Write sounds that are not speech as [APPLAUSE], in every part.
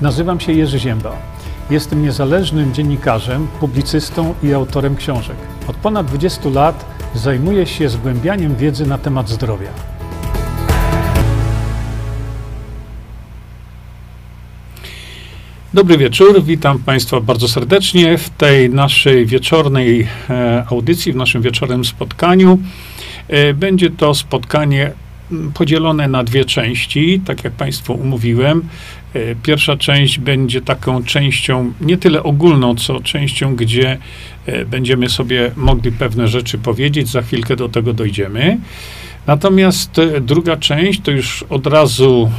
Nazywam się Jerzy Ziemba. Jestem niezależnym dziennikarzem, publicystą i autorem książek. Od ponad 20 lat zajmuję się zgłębianiem wiedzy na temat zdrowia. Dobry wieczór, witam Państwa bardzo serdecznie w tej naszej wieczornej e, audycji, w naszym wieczornym spotkaniu. E, będzie to spotkanie podzielone na dwie części, tak jak Państwu umówiłem. E, pierwsza część będzie taką częścią nie tyle ogólną, co częścią, gdzie będziemy sobie mogli pewne rzeczy powiedzieć. Za chwilkę do tego dojdziemy. Natomiast druga część, to już od razu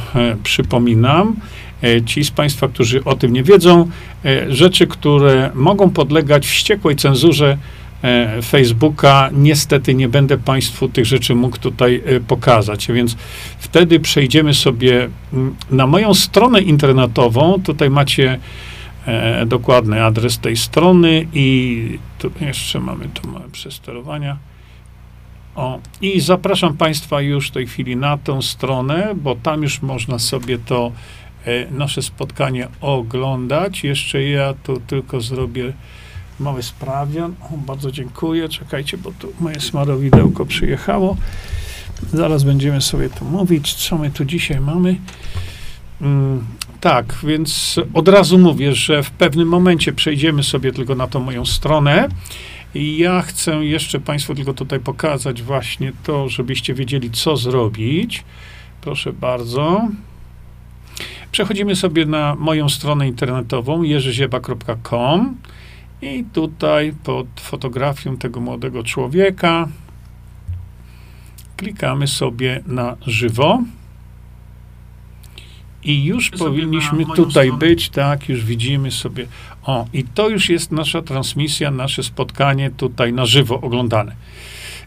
przypominam, E, ci z Państwa, którzy o tym nie wiedzą, e, rzeczy, które mogą podlegać wściekłej cenzurze e, Facebooka. Niestety nie będę Państwu tych rzeczy mógł tutaj pokazać, więc wtedy przejdziemy sobie na moją stronę internetową. Tutaj macie dokładny adres tej strony i tu jeszcze mamy tu małe przesterowania. O, i zapraszam Państwa już w tej chwili na tą stronę, bo tam już można sobie to E, nasze spotkanie oglądać. Jeszcze ja tu tylko zrobię mały sprawdzian. O, bardzo dziękuję. Czekajcie, bo tu moje smarowidełko przyjechało. Zaraz będziemy sobie tu mówić, co my tu dzisiaj mamy. Mm, tak, więc od razu mówię, że w pewnym momencie przejdziemy sobie tylko na tą moją stronę. I ja chcę jeszcze Państwu tylko tutaj pokazać właśnie to, żebyście wiedzieli, co zrobić. Proszę bardzo. Przechodzimy sobie na moją stronę internetową jerzyzieba.com i tutaj pod fotografią tego młodego człowieka klikamy sobie na żywo. I już powinniśmy tutaj stronę. być, tak, już widzimy sobie. O, i to już jest nasza transmisja, nasze spotkanie tutaj na żywo oglądane.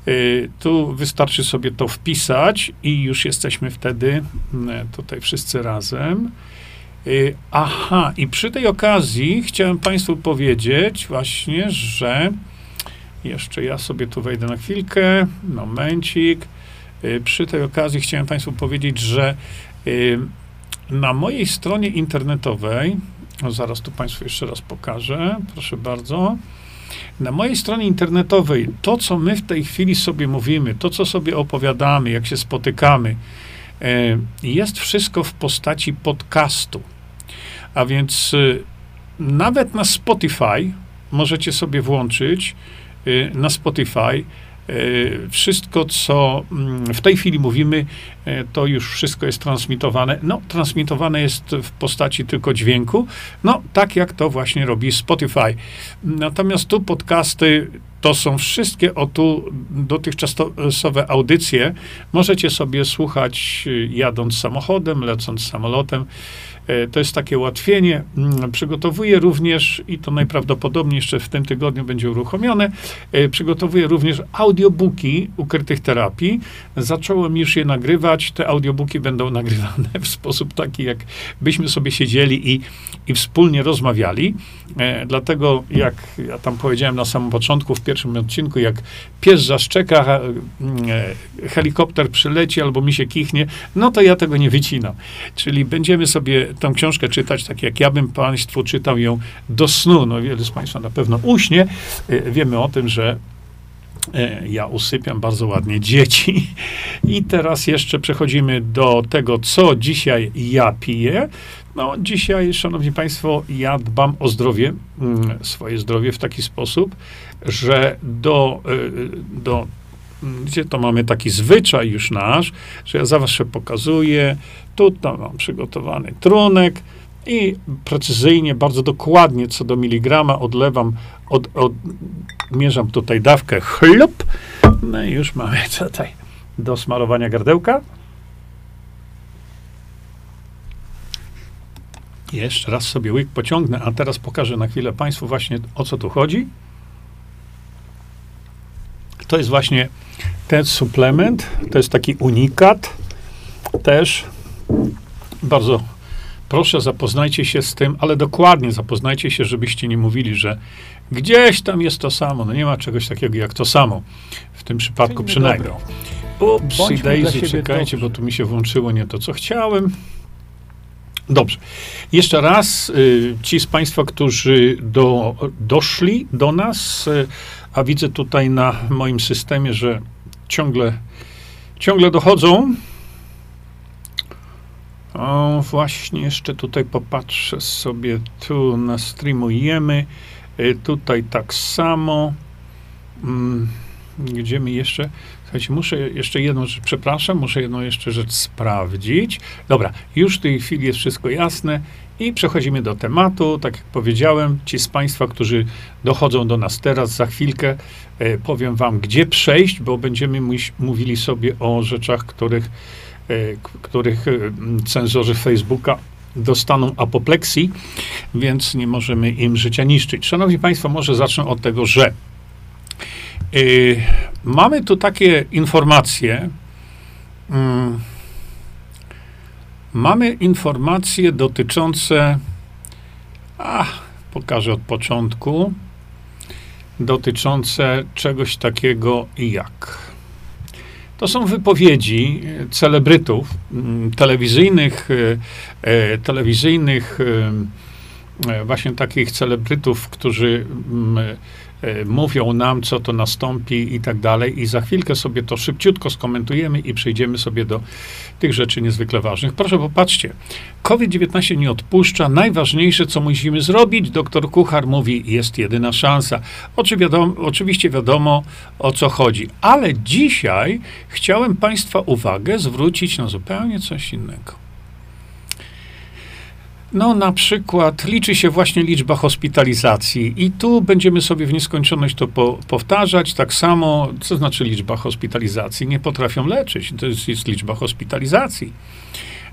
Y, tu wystarczy sobie to wpisać i już jesteśmy wtedy mm, tutaj wszyscy razem. Y, aha, i przy tej okazji chciałem Państwu powiedzieć właśnie, że jeszcze ja sobie tu wejdę na chwilkę, momencik. Y, przy tej okazji chciałem Państwu powiedzieć, że na mojej stronie internetowej, zaraz tu Państwu jeszcze raz pokażę, proszę bardzo. Na mojej stronie internetowej to, co my w tej chwili sobie mówimy, to, co sobie opowiadamy, jak się spotykamy, jest wszystko w postaci podcastu. A więc e, nawet na Spotify możecie sobie włączyć e, na Spotify E, wszystko, co mm, w tej chwili mówimy, e, to już wszystko jest transmitowane. No, transmitowane jest w postaci tylko dźwięku, no, tak jak to właśnie robi Spotify. Natomiast tu podcasty to są wszystkie o tu dotychczasowe audycje. Możecie sobie słuchać e, jadąc samochodem, lecąc samolotem. E, to jest takie ułatwienie. Mm, przygotowuję również, i to najprawdopodobniej jeszcze w tym tygodniu będzie uruchomione, e, przygotowuję również audiobooki ukrytych terapii. Zacząłem już je nagrywać. Te audiobooki będą nagrywane w sposób taki, jak byśmy sobie siedzieli i, i wspólnie rozmawiali. E, dlatego, jak ja tam powiedziałem na samym początku, w pierwszym odcinku, jak pies zaszczeka, helikopter przyleci albo mi się kichnie, no to ja tego nie wycinam. Czyli będziemy sobie tą książkę czytać, tak jak ja bym Państwu czytał ją do snu. No wiele z Państwa na pewno uśnie. E, wiemy o tym, że e, ja usypiam bardzo ładnie dzieci. I teraz jeszcze przechodzimy do tego, co dzisiaj ja piję. No, dzisiaj, szanowni państwo, ja dbam o zdrowie, mm, swoje zdrowie w taki sposób, że do, e, do gdzie to mamy taki zwyczaj już nasz, że ja zawsze pokazuję, tutaj mam przygotowany trunek i precyzyjnie, bardzo dokładnie co do miligrama odlewam, od, odmierzam tutaj dawkę chlub, no i już mamy [LAUGHS] tutaj do smarowania gardełka. Jeszcze raz sobie łyk pociągnę, a teraz pokażę na chwilę Państwu właśnie o co tu chodzi. To jest właśnie ten suplement, to jest taki unikat. Też bardzo proszę, zapoznajcie się z tym, ale dokładnie zapoznajcie się, żebyście nie mówili, że gdzieś tam jest to samo. No nie ma czegoś takiego jak to samo. W tym przypadku przynajmniej. Ups, Daisy, czekajcie, bo tu mi się włączyło nie to, co chciałem. Dobrze. Jeszcze raz y, ci z Państwa, którzy do, doszli do nas, y, a widzę tutaj na moim systemie, że ciągle, ciągle dochodzą. O, właśnie jeszcze tutaj popatrzę sobie, tu nastreamujemy, y, tutaj tak samo. Mm, gdzie mi jeszcze? Słuchajcie, muszę jeszcze jedną rzecz, przepraszam, muszę jedną jeszcze rzecz sprawdzić. Dobra, już w tej chwili jest wszystko jasne i przechodzimy do tematu. Tak jak powiedziałem, ci z Państwa, którzy dochodzą do nas teraz, za chwilkę e, powiem Wam, gdzie przejść, bo będziemy mówili sobie o rzeczach, których, e, których e, cenzorzy Facebooka dostaną apopleksji, więc nie możemy im życia niszczyć. Szanowni Państwo, może zacznę od tego, że Y, mamy tu takie informacje. Mm, mamy informacje dotyczące. A, pokażę od początku. Dotyczące czegoś takiego jak. To są wypowiedzi celebrytów mm, telewizyjnych, y, y, telewizyjnych, właśnie takich celebrytów, którzy mm, E, mówią nam, co to nastąpi i tak dalej. I za chwilkę sobie to szybciutko skomentujemy i przejdziemy sobie do tych rzeczy niezwykle ważnych. Proszę popatrzcie. COVID-19 nie odpuszcza. Najważniejsze, co musimy zrobić, doktor Kuchar mówi, jest jedyna szansa. Oczy wiadomo, oczywiście wiadomo, o co chodzi. Ale dzisiaj chciałem Państwa uwagę zwrócić na zupełnie coś innego. No, na przykład liczy się właśnie liczba hospitalizacji, i tu będziemy sobie w nieskończoność to po, powtarzać. Tak samo, co znaczy liczba hospitalizacji? Nie potrafią leczyć, to jest, jest liczba hospitalizacji.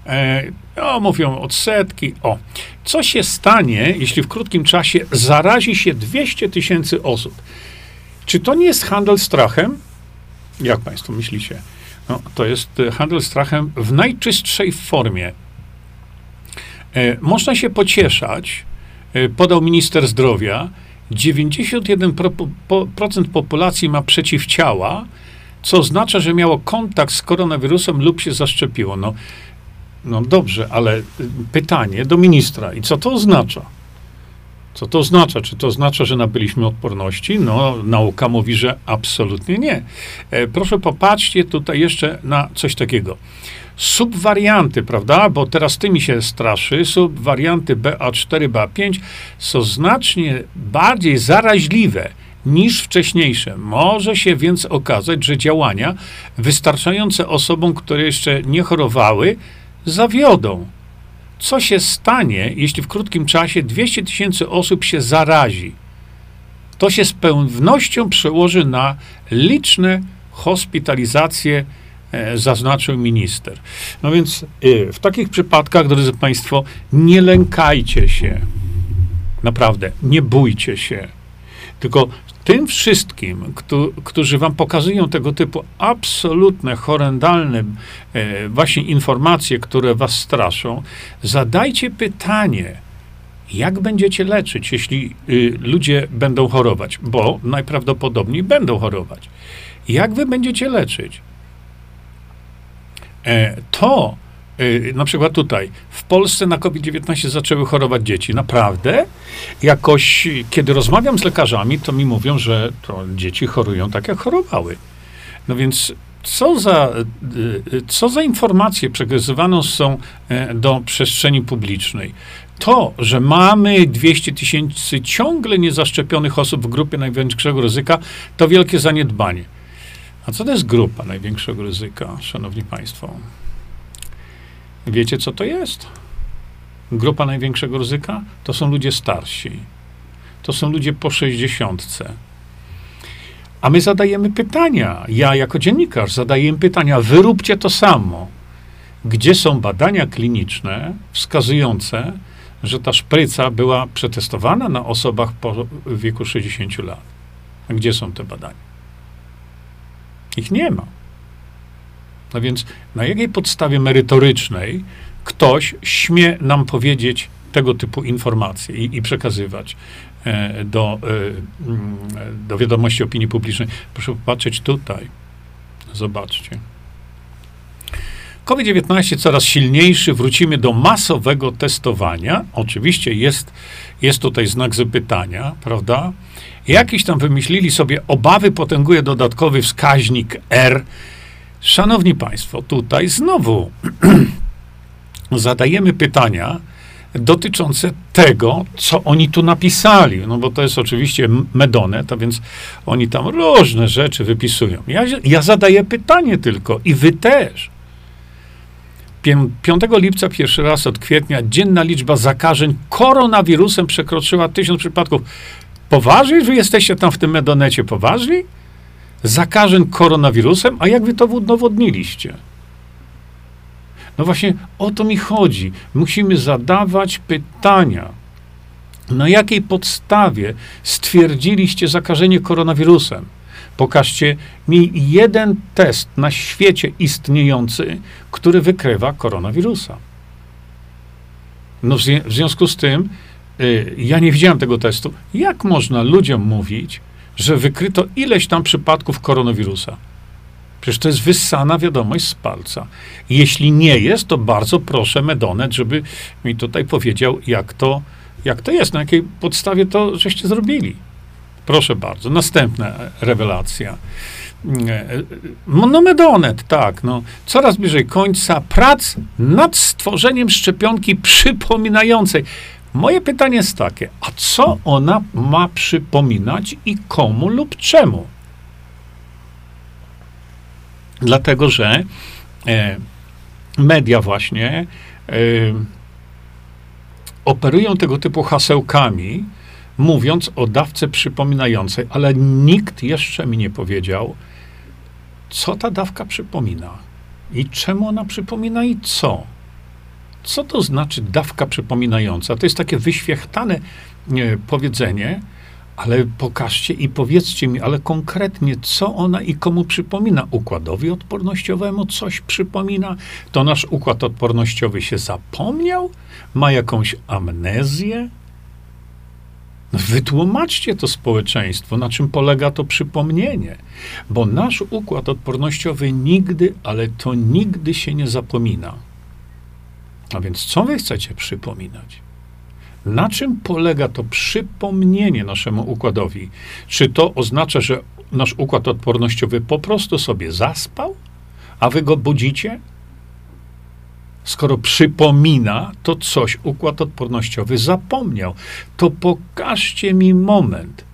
E, o, mówią odsetki. O, co się stanie, jeśli w krótkim czasie zarazi się 200 tysięcy osób? Czy to nie jest handel strachem? Jak Państwo myślicie? No, to jest handel strachem w najczystszej formie. E, można się pocieszać, e, podał minister zdrowia, 91% populacji ma przeciwciała, co oznacza, że miało kontakt z koronawirusem lub się zaszczepiło. No, no dobrze, ale pytanie do ministra. I co to oznacza? Co to oznacza? Czy to oznacza, że nabyliśmy odporności? No, nauka mówi, że absolutnie nie. E, proszę popatrzcie tutaj jeszcze na coś takiego subwarianty, prawda? Bo teraz tymi się straszy. Subwarianty BA4, BA5 są znacznie bardziej zaraźliwe niż wcześniejsze. Może się więc okazać, że działania wystarczające osobom, które jeszcze nie chorowały, zawiodą. Co się stanie, jeśli w krótkim czasie 200 tysięcy osób się zarazi? To się z pewnością przełoży na liczne hospitalizacje E, zaznaczył minister. No więc e, w takich przypadkach, drodzy Państwo, nie lękajcie się. Naprawdę, nie bójcie się. Tylko tym wszystkim, którzy wam pokazują tego typu absolutne, horrendalne e, właśnie informacje, które was straszą, zadajcie pytanie, jak będziecie leczyć, jeśli y, ludzie będą chorować, bo najprawdopodobniej będą chorować. Jak wy będziecie leczyć? E, to na przykład tutaj, w Polsce na COVID-19 zaczęły chorować dzieci. Naprawdę? Jakoś, kiedy rozmawiam z lekarzami, to mi mówią, że to dzieci chorują tak, jak chorowały. No więc co za, e, co za informacje przekazywane są do przestrzeni publicznej? To, że mamy 200 tysięcy ciągle niezaszczepionych osób w grupie największego ryzyka, to wielkie zaniedbanie. A co to jest grupa największego ryzyka, szanowni państwo? Wiecie, co to jest? Grupa największego ryzyka to są ludzie starsi. To są ludzie po sześćdziesiątce. A my zadajemy pytania. Ja, jako dziennikarz, zadaję im pytania. Wyróbcie to samo. Gdzie są badania kliniczne wskazujące, że ta szpryca była przetestowana na osobach po wieku 60 lat? A gdzie są te badania? Ich nie ma. No więc na jakiej podstawie merytorycznej ktoś śmie nam powiedzieć tego typu informacje i, i przekazywać e, do, e, mm, do wiadomości opinii publicznej? Proszę popatrzeć tutaj. Zobaczcie. COVID-19 coraz silniejszy, wrócimy do masowego testowania. Oczywiście jest, jest tutaj znak zapytania, prawda? Jakiś tam wymyślili sobie obawy, potęguje dodatkowy wskaźnik R. Szanowni Państwo, tutaj znowu [CLEARS THROAT] zadajemy pytania dotyczące tego, co oni tu napisali. No bo to jest oczywiście Medonet, a więc oni tam różne rzeczy wypisują. Ja, ja zadaję pytanie tylko i wy też. 5 lipca pierwszy raz od kwietnia dzienna liczba zakażeń koronawirusem przekroczyła tysiąc przypadków. Poważni? Wy jesteście tam w tym medonecie poważni? Zakażeń koronawirusem? A jak wy to udowodniliście? No właśnie o to mi chodzi. Musimy zadawać pytania. Na jakiej podstawie stwierdziliście zakażenie koronawirusem? Pokażcie mi jeden test na świecie istniejący, który wykrywa koronawirusa. No w, związku z tym, y, ja nie widziałem tego testu. Jak można ludziom mówić, że wykryto ileś tam przypadków koronawirusa? Przecież to jest wyssana wiadomość z palca. Jeśli nie jest, to bardzo proszę Medonet, żeby mi tutaj powiedział, jak to, jak to jest, na jakiej podstawie to żeście zrobili. Proszę bardzo. Następna rewelacja. No Medonet, tak. No. Coraz bliżej końca prac nad stworzeniem szczepionki przypominającej. Moje pytanie jest takie, a co ona ma przypominać i komu lub czemu? Dlatego, że e, media właśnie e, operują tego typu hasełkami, mówiąc o dawce przypominającej, ale nikt jeszcze mi nie powiedział, co ta dawka przypomina i czemu ona przypomina i co. Co to znaczy dawka przypominająca? To jest takie wyświechtane nie, powiedzenie, ale pokażcie i powiedzcie mi, ale konkretnie, co ona i komu przypomina? Układowi odpornościowemu coś przypomina? To nasz układ odpornościowy się zapomniał? Ma jakąś amnezję? No wytłumaczcie to społeczeństwu, na czym polega to przypomnienie, bo nasz układ odpornościowy nigdy, ale to nigdy się nie zapomina. A więc co wy chcecie przypominać? Na czym polega to przypomnienie naszemu układowi? Czy to oznacza, że nasz układ odpornościowy po prostu sobie zaspał, a wy go budzicie? Skoro przypomina, to coś układ odpornościowy zapomniał. To pokażcie mi moment,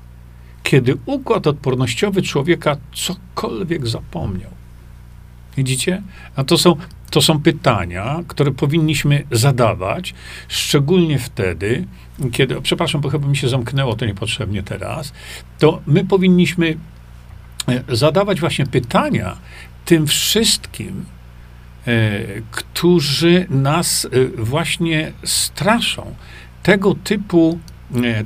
kiedy układ odpornościowy człowieka cokolwiek zapomniał. Widzicie? A to są to są pytania, które powinniśmy zadawać, szczególnie wtedy, kiedy, przepraszam, bo chyba mi się zamknęło to niepotrzebnie teraz, to my powinniśmy e, zadawać właśnie pytania tym wszystkim, e, którzy nas e, właśnie straszą tego typu,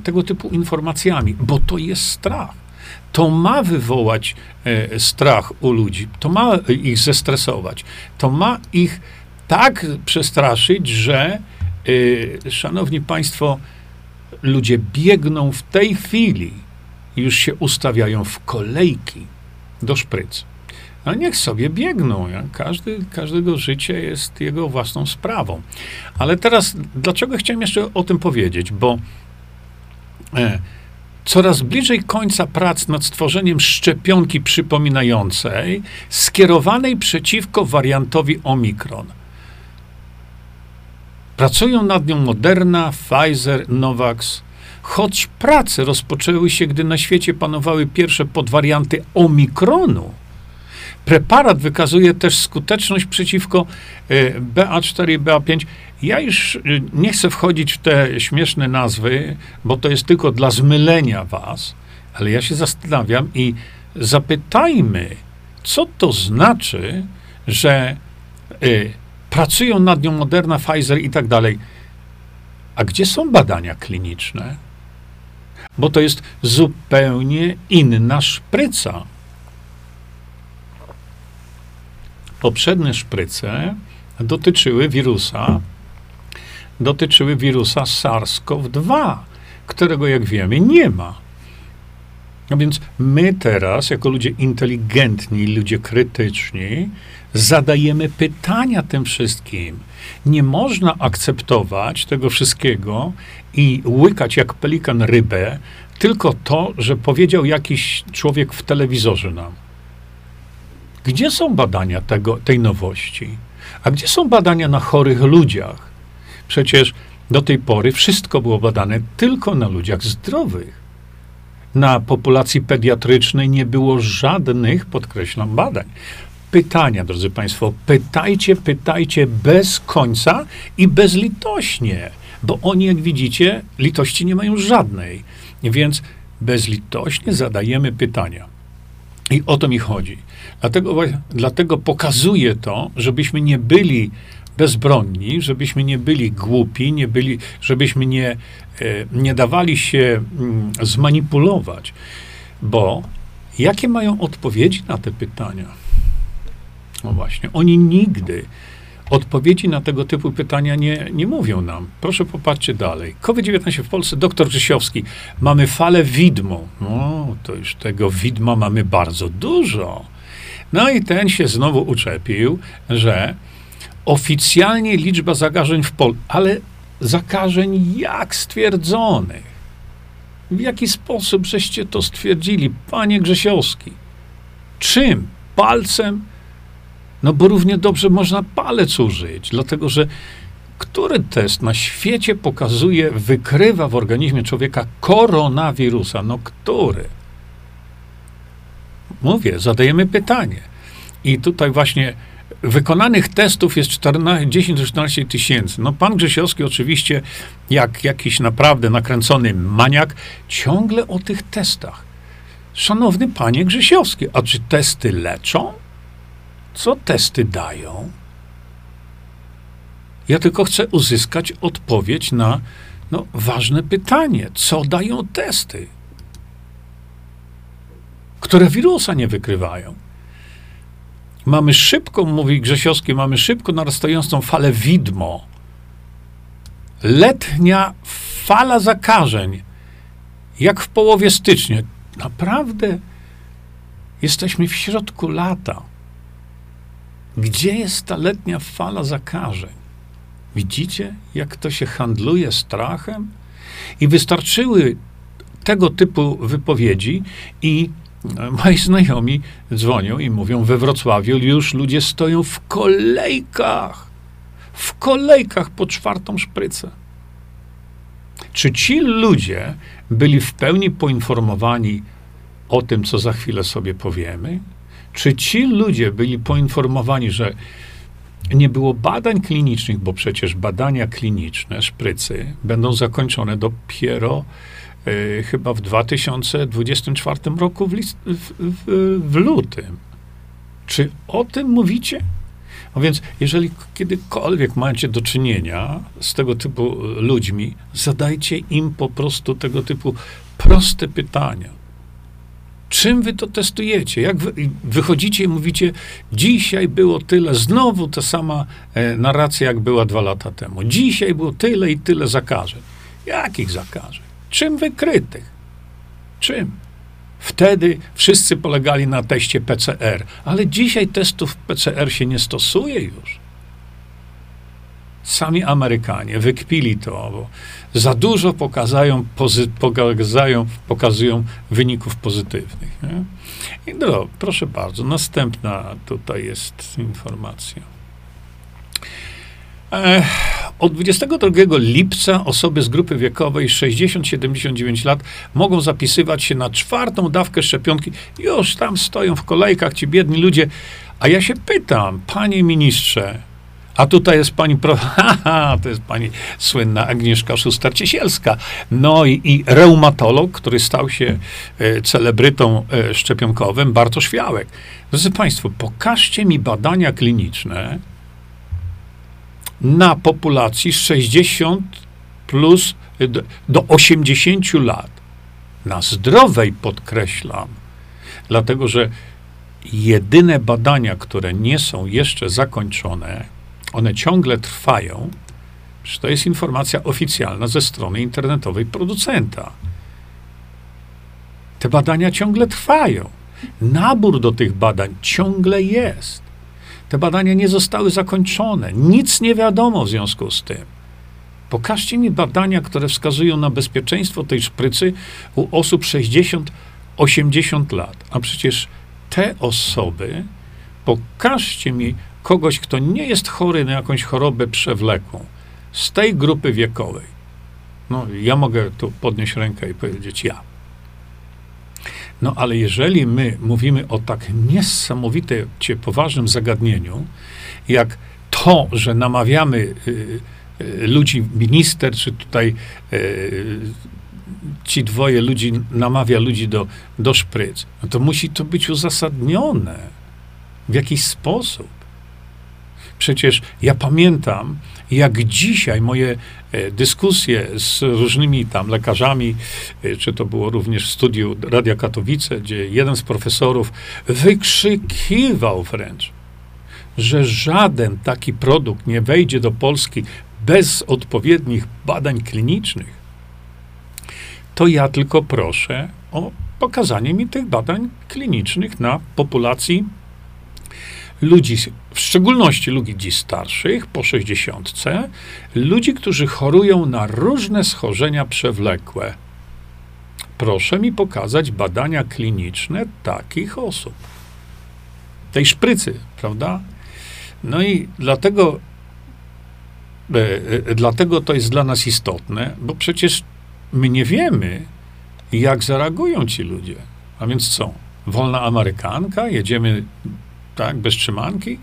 tego typu informacjami, bo to jest strach to ma wywołać e, strach u ludzi, to ma ich zestresować, to ma ich tak przestraszyć, że, e, szanowni państwo, ludzie biegną w tej chwili, już się ustawiają w kolejki do szpryc. A niech sobie biegną. Ja? Każdy, każdego życie jest jego własną sprawą. Ale teraz, dlaczego chciałem jeszcze o tym powiedzieć? Bo e, coraz bliżej końca prac nad stworzeniem szczepionki przypominającej, skierowanej przeciwko wariantowi Omikron. Pracują nad nią Moderna, Pfizer, Novax. Choć prace rozpoczęły się, gdy na świecie panowały pierwsze podwarianty Omikronu, Preparat wykazuje też skuteczność przeciwko BA4 i BA5. Ja już y, nie chcę wchodzić w te śmieszne nazwy, bo to jest tylko dla zmylenia was, ale ja się zastanawiam i zapytajmy, co to znaczy, że y, pracują nad nią Moderna, Pfizer i tak dalej. A gdzie są badania kliniczne? Bo to jest zupełnie inna szpryca. Poprzednie szpryce dotyczyły wirusa, dotyczyły wirusa SARS-CoV-2, którego, jak wiemy, nie ma. No więc my teraz, jako ludzie inteligentni, ludzie krytyczni, zadajemy pytania tym wszystkim. Nie można akceptować tego wszystkiego i łykać jak pelikan rybę, tylko to, że powiedział jakiś człowiek w telewizorze nam. Gdzie są badania tego, tej nowości? A gdzie są badania na chorych ludziach? Przecież do tej pory wszystko było badane tylko na ludziach zdrowych. Na populacji pediatrycznej nie było żadnych, podkreślam, badań. Pytania, drodzy Państwo, pytajcie, pytajcie bez końca i bezlitośnie, bo oni, jak widzicie, litości nie mają żadnej. Więc bezlitośnie zadajemy pytania. I o to mi chodzi. Dlatego, dlatego pokazuję to, żebyśmy nie byli bezbronni, żebyśmy nie byli głupi, nie byli, żebyśmy nie, e, nie dawali się mm, zmanipulować. Bo jakie mają odpowiedzi na te pytania? No właśnie, oni nigdy odpowiedzi na tego typu pytania nie, nie mówią nam. Proszę popatrzcie dalej. COVID-19 w Polsce, doktor Grzysiowski. Mamy falę widmo. No, to już tego widma mamy bardzo dużo. No i ten się znowu uczepił, że oficjalnie liczba zakażeń w Polsce, ale zakażeń jak stwierdzonych? W jaki sposób żeście to stwierdzili, panie Grzesiowski? Czym? Palcem? No bo równie dobrze można palec użyć, dlatego że który test na świecie pokazuje, wykrywa w organizmie człowieka koronawirusa? No który? Mówię, zadajemy pytanie. I tutaj właśnie wykonanych testów jest 14, 10 14 tysięcy. No pan Grzesiowski oczywiście, jak jakiś naprawdę nakręcony maniak, ciągle o tych testach. Szanowny panie Grzesiowski, a czy testy leczą? Co testy dają? Ja tylko chcę uzyskać odpowiedź na no, ważne pytanie. Co dają testy? Które wirusa nie wykrywają? Mamy szybko, mówi Grzesiowski, mamy szybko narastającą falę widmo. Letnia fala zakażeń, jak w połowie stycznia. Naprawdę jesteśmy w środku lata. Gdzie jest ta letnia fala zakażeń? Widzicie, jak to się handluje strachem? I wystarczyły tego typu wypowiedzi i moi znajomi dzwonią i mówią, we Wrocławiu już ludzie stoją w kolejkach, w kolejkach po czwartą szprycę. Czy ci ludzie byli w pełni poinformowani o tym, co za chwilę sobie powiemy? Czy ci ludzie byli poinformowani, że nie było badań klinicznych, bo przecież badania kliniczne szprycy będą zakończone dopiero y, chyba w 2024 roku w, list, w, w, w lutym. Czy o tym mówicie? No więc, jeżeli kiedykolwiek macie do czynienia z tego typu ludźmi, zadajcie im po prostu tego typu proste pytania. Czym wy to testujecie? Jak wy, wychodzicie i mówicie, dzisiaj było tyle, znowu ta sama e, narracja, jak była dwa lata temu. Dzisiaj było tyle i tyle zakażeń. Jakich zakażeń? Czym wykrytych? Czym? Wtedy wszyscy polegali na teście PCR, ale dzisiaj testów PCR się nie stosuje już. Sami Amerykanie wykpili to, bo za dużo pokazają, pozy, pokazają, pokazują wyników pozytywnych. Nie? I no, proszę bardzo, następna tutaj jest informacja. Od 22 lipca osoby z grupy wiekowej 60-79 lat mogą zapisywać się na czwartą dawkę szczepionki. Już tam stoją w kolejkach ci biedni ludzie. A ja się pytam, panie ministrze, a tutaj jest pani, pro... [LAUGHS] Haha, to jest pani słynna Agnieszka Szuster-Ciesielska. No i, i reumatolog, który stał się e, celebrytą e, szczepionkowym, Bartosz Świałek. Drodzy Państwo, pokażcie mi badania kliniczne na populacji 60 plus e, do, do 80 lat. Na zdrowej podkreślam. Dlatego, że jedyne badania, które nie są jeszcze zakończone, one ciągle trwają, że to jest informacja oficjalna ze strony internetowej producenta. Te badania ciągle trwają. Nabór do tych badań ciągle jest. Te badania nie zostały zakończone. Nic nie wiadomo w związku z tym. Pokażcie mi badania, które wskazują na bezpieczeństwo tej szprycy u osób 60-80 lat. A przecież te osoby, pokażcie mi kogoś, kto nie jest chory na jakąś chorobę przewlekłą, z tej grupy wiekowej. No, ja mogę tu podnieść rękę i powiedzieć ja. No ale jeżeli my mówimy o tak niesamowicie poważnym zagadnieniu, jak to, że namawiamy y, y, ludzi, minister, czy tutaj y, ci dwoje ludzi namawia ludzi do, do szpryc, no to musi to być uzasadnione w jakiś sposób. Przecież ja pamiętam, jak dzisiaj moje e, dyskusje z różnymi tam lekarzami, e, czy to było również w studiu Radia Katowice, gdzie jeden z profesorów wykrzykiwał wręcz, że żaden taki produkt nie wejdzie do Polski bez odpowiednich badań klinicznych, to ja tylko proszę o pokazanie mi tych badań klinicznych na populacji ludzi, w szczególności ludzi starszych, po 60, ludzi, którzy chorują na różne schorzenia przewlekłe. Proszę mi pokazać badania kliniczne takich osób. Tej szprycy, prawda? No i dlatego, e, e, dlatego to jest dla nas istotne, bo przecież my nie wiemy, jak zareagują ci ludzie. A więc co? Wolna Amerykanka, jedziemy tak, bez trzymanki.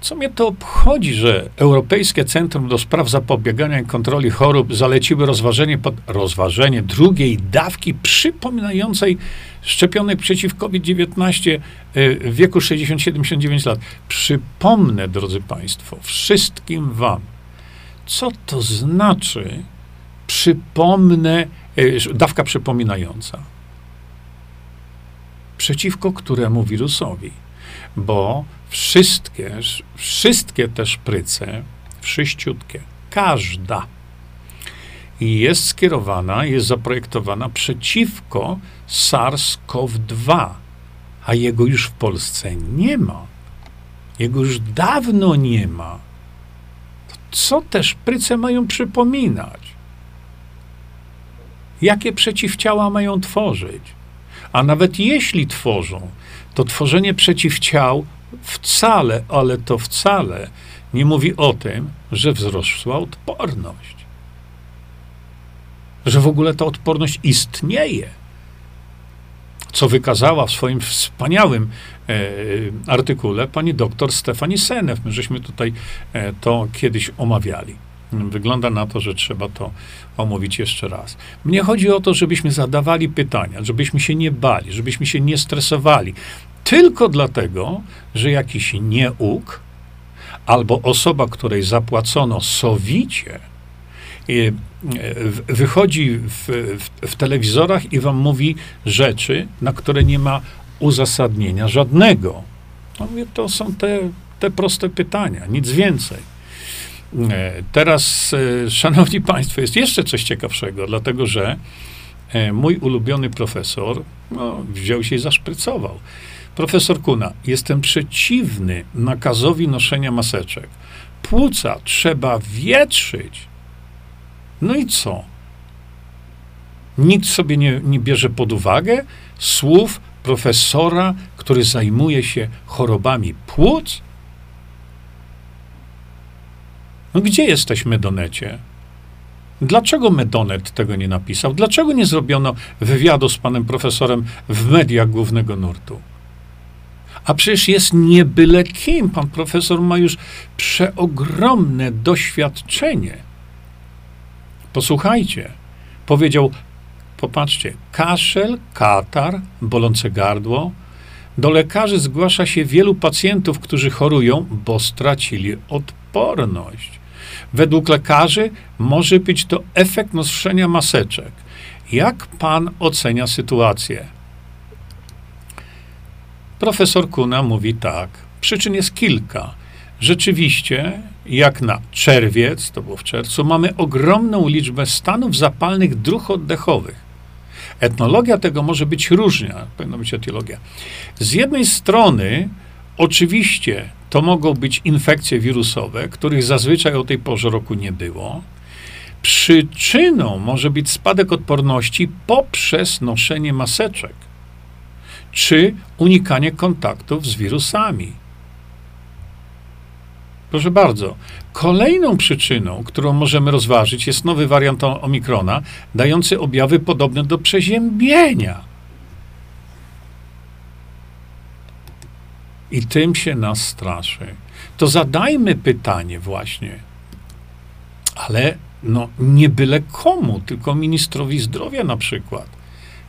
Co mnie to obchodzi, że Europejskie Centrum do Spraw Zapobiegania i Kontroli Chorób zaleciły rozważenie, pod, rozważenie drugiej dawki przypominającej szczepionek przeciw COVID-19 y, w wieku 60-79 lat. Przypomnę, drodzy Państwo, wszystkim Wam, co to znaczy przypomnę, y, dawka przypominająca przeciwko któremu wirusowi. Bo wszystkie, wszystkie te szpryce, wszyściutkie, każda jest skierowana, jest zaprojektowana przeciwko SARS-CoV-2, a jego już w Polsce nie ma. Jego już dawno nie ma. Co te szpryce mają przypominać? Jakie przeciwciała mają tworzyć? A nawet jeśli tworzą, to tworzenie przeciwciał wcale, ale to wcale nie mówi o tym, że wzrosła odporność. Że w ogóle ta odporność istnieje. Co wykazała w swoim wspaniałym e, artykule pani doktor Stefani Senew. My żeśmy tutaj e, to kiedyś omawiali. Wygląda na to, że trzeba to omówić jeszcze raz. Mnie chodzi o to, żebyśmy zadawali pytania, żebyśmy się nie bali, żebyśmy się nie stresowali. Tylko dlatego, że jakiś nieuk albo osoba, której zapłacono sowicie, e, wychodzi w, w, w telewizorach i wam mówi rzeczy, na które nie ma uzasadnienia żadnego. No to są te, te proste pytania, nic więcej. E, teraz, e, szanowni państwo, jest jeszcze coś ciekawszego, dlatego że e, mój ulubiony profesor no, wziął się i zaszprycował. Profesor Kuna, jestem przeciwny nakazowi noszenia maseczek. Płuca trzeba wietrzyć. No i co? Nikt sobie nie, nie bierze pod uwagę słów profesora, który zajmuje się chorobami płuc? No gdzie jesteś, Medonecie? Dlaczego Medonet tego nie napisał? Dlaczego nie zrobiono wywiadu z panem profesorem w mediach głównego nurtu? A przecież jest nie byle kim. Pan profesor ma już przeogromne doświadczenie. Posłuchajcie. Powiedział, popatrzcie, kaszel, katar, bolące gardło. Do lekarzy zgłasza się wielu pacjentów, którzy chorują, bo stracili odporność. Według lekarzy może być to efekt noszenia maseczek. Jak pan ocenia sytuację? Profesor Kuna mówi tak. Przyczyn jest kilka. Rzeczywiście, jak na czerwiec, to było w czerwcu, mamy ogromną liczbę stanów zapalnych dróg oddechowych. Etnologia tego może być różna, powinna być etiologia. Z jednej strony Oczywiście to mogą być infekcje wirusowe, których zazwyczaj o tej porze roku nie było. Przyczyną może być spadek odporności poprzez noszenie maseczek czy unikanie kontaktów z wirusami. Proszę bardzo. Kolejną przyczyną, którą możemy rozważyć, jest nowy wariant Omikrona, dający objawy podobne do przeziębienia. I tym się nas straszy. To zadajmy pytanie właśnie, ale no nie byle komu, tylko ministrowi zdrowia na przykład.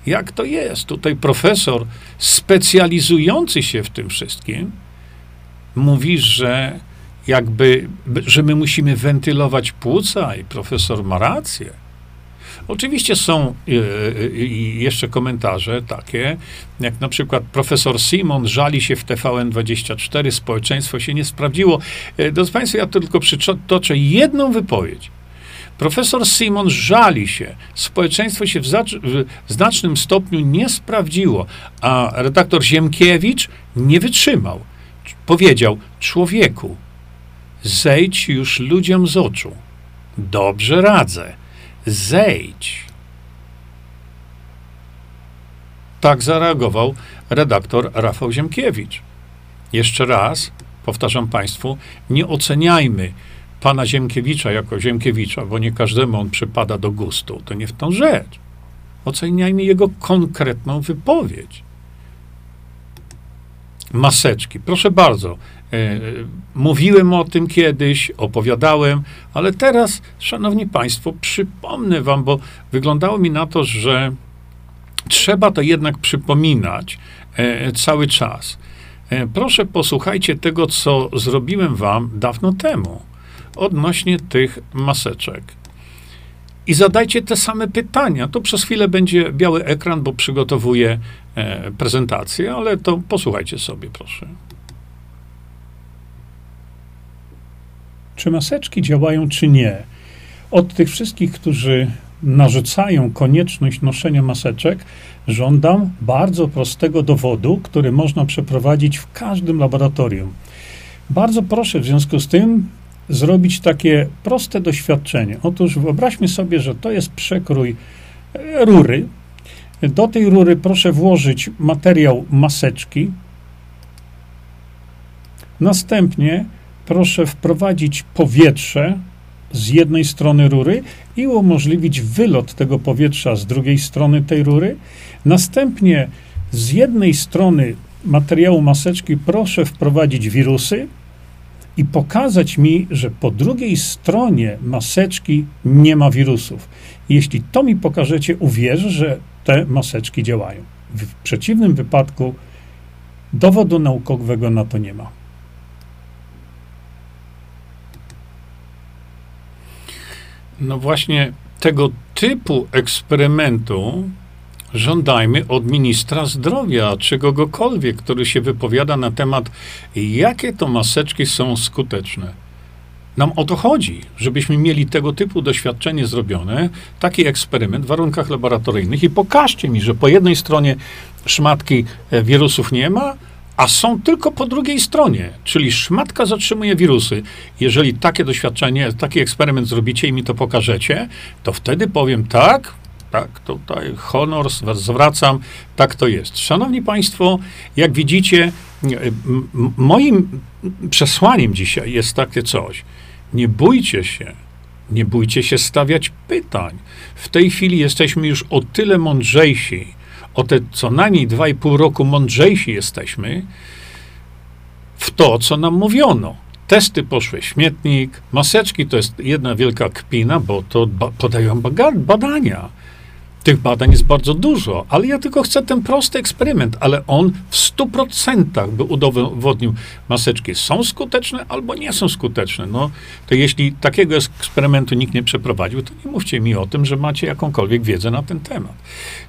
Jak to jest? Tutaj profesor specjalizujący się w tym wszystkim mówi, że jakby, że my musimy wentylować płuca i profesor ma rację. Oczywiście są e, e, jeszcze komentarze takie, jak na przykład profesor Simon żali się w TVN24, społeczeństwo się nie sprawdziło. E, drodzy Państwo, ja tylko przytoczę jedną wypowiedź. Profesor Simon żali się. Społeczeństwo się w, w, znacznym stopniu nie sprawdziło, a redaktor Ziemkiewicz nie wytrzymał. Powiedział: Człowieku, zejdź już ludziom z oczu. Dobrze radzę. Zejdź. Tak zareagował redaktor Rafał Ziemkiewicz. Jeszcze raz powtarzam Państwu, nie oceniajmy pana Ziemkiewicza jako Ziemkiewicza, bo nie każdemu on przypada do gustu. To nie w tą rzecz. Oceniajmy jego konkretną wypowiedź. Maseczki. Proszę bardzo. E, mówiłem o tym kiedyś, opowiadałem, ale teraz, szanowni państwo, przypomnę wam, bo wyglądało mi na to, że trzeba to jednak przypominać e, cały czas. E, proszę posłuchajcie tego, co zrobiłem wam dawno temu odnośnie tych maseczek. I zadajcie te same pytania. To przez chwilę będzie biały ekran, bo przygotowuję prezentację, ale to posłuchajcie sobie, proszę. Czy maseczki działają, czy nie? Od tych wszystkich, którzy narzucają konieczność noszenia maseczek, żądam bardzo prostego dowodu, który można przeprowadzić w każdym laboratorium. Bardzo proszę w związku z tym zrobić takie proste doświadczenie. Otóż wyobraźmy sobie, że to jest przekrój e, rury. Do tej rury proszę włożyć materiał maseczki. Następnie proszę wprowadzić powietrze z jednej strony rury i umożliwić wylot tego powietrza z drugiej strony tej rury. Następnie z jednej strony materiału maseczki proszę wprowadzić wirusy, i pokazać mi, że po drugiej stronie maseczki nie ma wirusów. Jeśli to mi pokażecie, uwierzę, że te maseczki działają. W przeciwnym wypadku dowodu naukowego na to nie ma. No właśnie tego typu eksperymentu żądajmy od ministra zdrowia, czy kogokolwiek, który się wypowiada na temat, jakie to maseczki są skuteczne. Nam o to chodzi, żebyśmy mieli tego typu doświadczenie zrobione, taki eksperyment w warunkach laboratoryjnych i pokażcie mi, że po jednej stronie szmatki e, wirusów nie ma, a są tylko po drugiej stronie, czyli szmatka zatrzymuje wirusy. Jeżeli takie doświadczenie, taki eksperyment zrobicie i mi to pokażecie, to wtedy powiem tak, tak, tutaj honor zwracam, tak to jest. Szanowni Państwo, jak widzicie, moim przesłaniem dzisiaj jest takie coś. Nie bójcie się, nie bójcie się stawiać pytań. W tej chwili jesteśmy już o tyle mądrzejsi, o te co najmniej dwa i pół roku mądrzejsi jesteśmy w to, co nam mówiono. Testy poszły śmietnik, maseczki to jest jedna wielka kpina, bo to ba podają badania. Tych badań jest bardzo dużo, ale ja tylko chcę ten prosty eksperyment, ale on w 100% by udowodnił, maseczki są skuteczne albo nie są skuteczne. No, to jeśli takiego eksperymentu nikt nie przeprowadził, to nie mówcie mi o tym, że macie jakąkolwiek wiedzę na ten temat.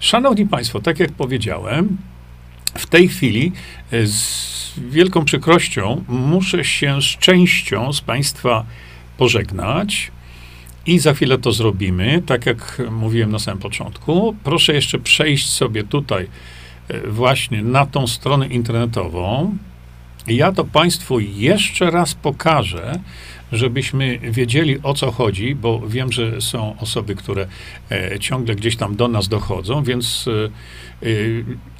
Szanowni Państwo, tak jak powiedziałem, w tej chwili e, z wielką przykrością muszę się z częścią z Państwa pożegnać. I za chwilę to zrobimy, tak jak mówiłem na samym początku. Proszę jeszcze przejść sobie tutaj e, właśnie na tą stronę internetową. Ja to Państwu jeszcze raz pokażę, żebyśmy wiedzieli o co chodzi, bo wiem, że są osoby, które e, ciągle gdzieś tam do nas dochodzą, więc e,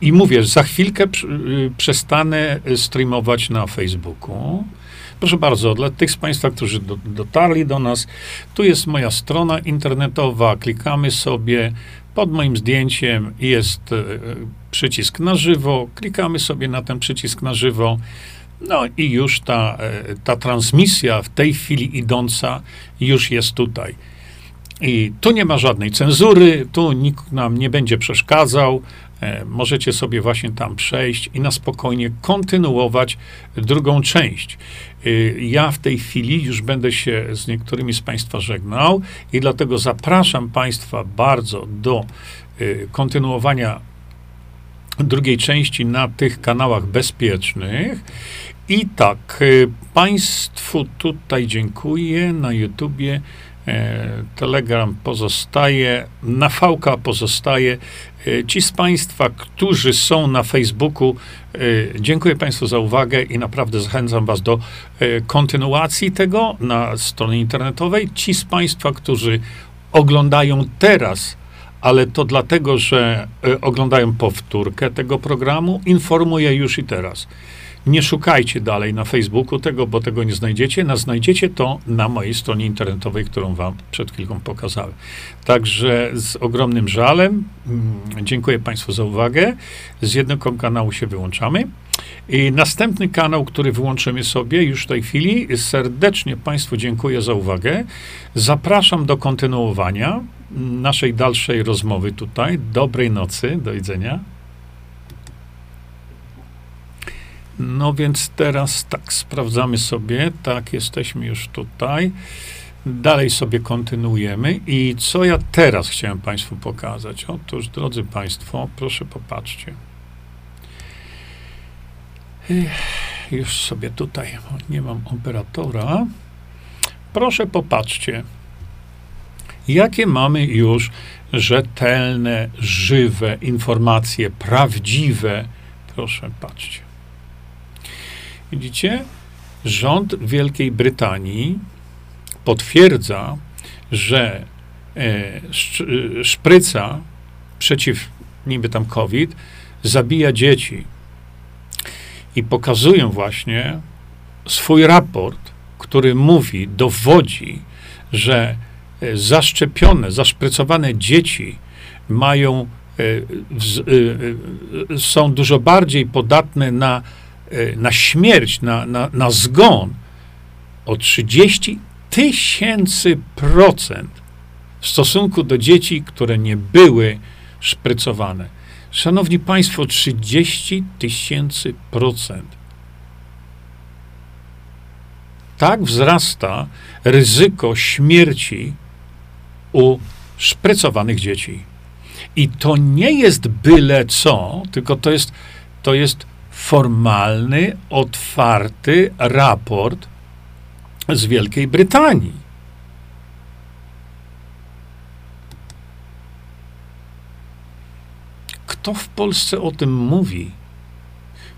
i mówię, za chwilkę pr- przestanę streamować na Facebooku. Proszę bardzo, dla tych z Państwa, którzy do, dotarli do nas, tu jest moja strona internetowa, klikamy sobie, pod moim zdjęciem jest e, przycisk na żywo, klikamy sobie na ten przycisk na żywo, no i już ta, e, ta transmisja w tej chwili idąca już jest tutaj. I tu nie ma żadnej cenzury, tu nikt nam nie będzie przeszkadzał. E, Możecie sobie właśnie tam przejść i na spokojnie kontynuować drugą część. E, Ja w tej chwili już będę się z niektórymi z Państwa żegnał i dlatego zapraszam Państwa bardzo do e, kontynuowania drugiej części na tych kanałach bezpiecznych. I tak, Państwu tutaj dziękuję. Na YouTubie Telegram pozostaje, na VK pozostaje. E, Ci z Państwa, którzy są na Facebooku, e, dziękuję Państwu za uwagę i naprawdę zachęcam Was do e, kontynuacji tego na stronie internetowej. Ci z Państwa, którzy oglądają teraz ale to dlatego, że e, oglądają powtórkę tego programu, informuję już i teraz. Nie szukajcie dalej na Facebooku tego, bo tego nie znajdziecie. Na znajdziecie to na mojej stronie internetowej, którą wam przed chwilką pokazałem. Także z ogromnym żalem mm, dziękuję Państwu za uwagę. Z jednego kanału się wyłączamy. I następny kanał, który wyłączymy sobie już w tej chwili, serdecznie Państwu dziękuję za uwagę. Zapraszam do kontynuowania naszej dalszej rozmowy tutaj. Dobrej nocy, do widzenia. No więc teraz tak, sprawdzamy sobie. Tak, jesteśmy już tutaj. Dalej sobie kontynuujemy. I co ja teraz chciałem Państwu pokazać? Otóż, drodzy Państwo, proszę popatrzcie. Już sobie tutaj nie mam operatora. Proszę popatrzcie, jakie mamy już rzetelne, żywe informacje, prawdziwe. Proszę, patrzcie. Widzicie? Rząd Wielkiej Brytanii potwierdza, że e, sz- szpryca przeciw niby tam COVID zabija dzieci. I pokazują właśnie swój raport, który mówi, dowodzi, że e, zaszczepione, zaszprycowane dzieci mają, e, e, e, są dużo bardziej podatne na, e, na śmierć, na, na, na zgon o 30 tysięcy procent w stosunku do dzieci, które nie były szprycowane. Szanowni Państwo, 30 tysięcy procent. Tak wzrasta ryzyko śmierci u szprycowanych dzieci. I to nie jest byle co, tylko to jest, to jest formalny, otwarty raport z Wielkiej Brytanii. Kto w Polsce o tym mówi?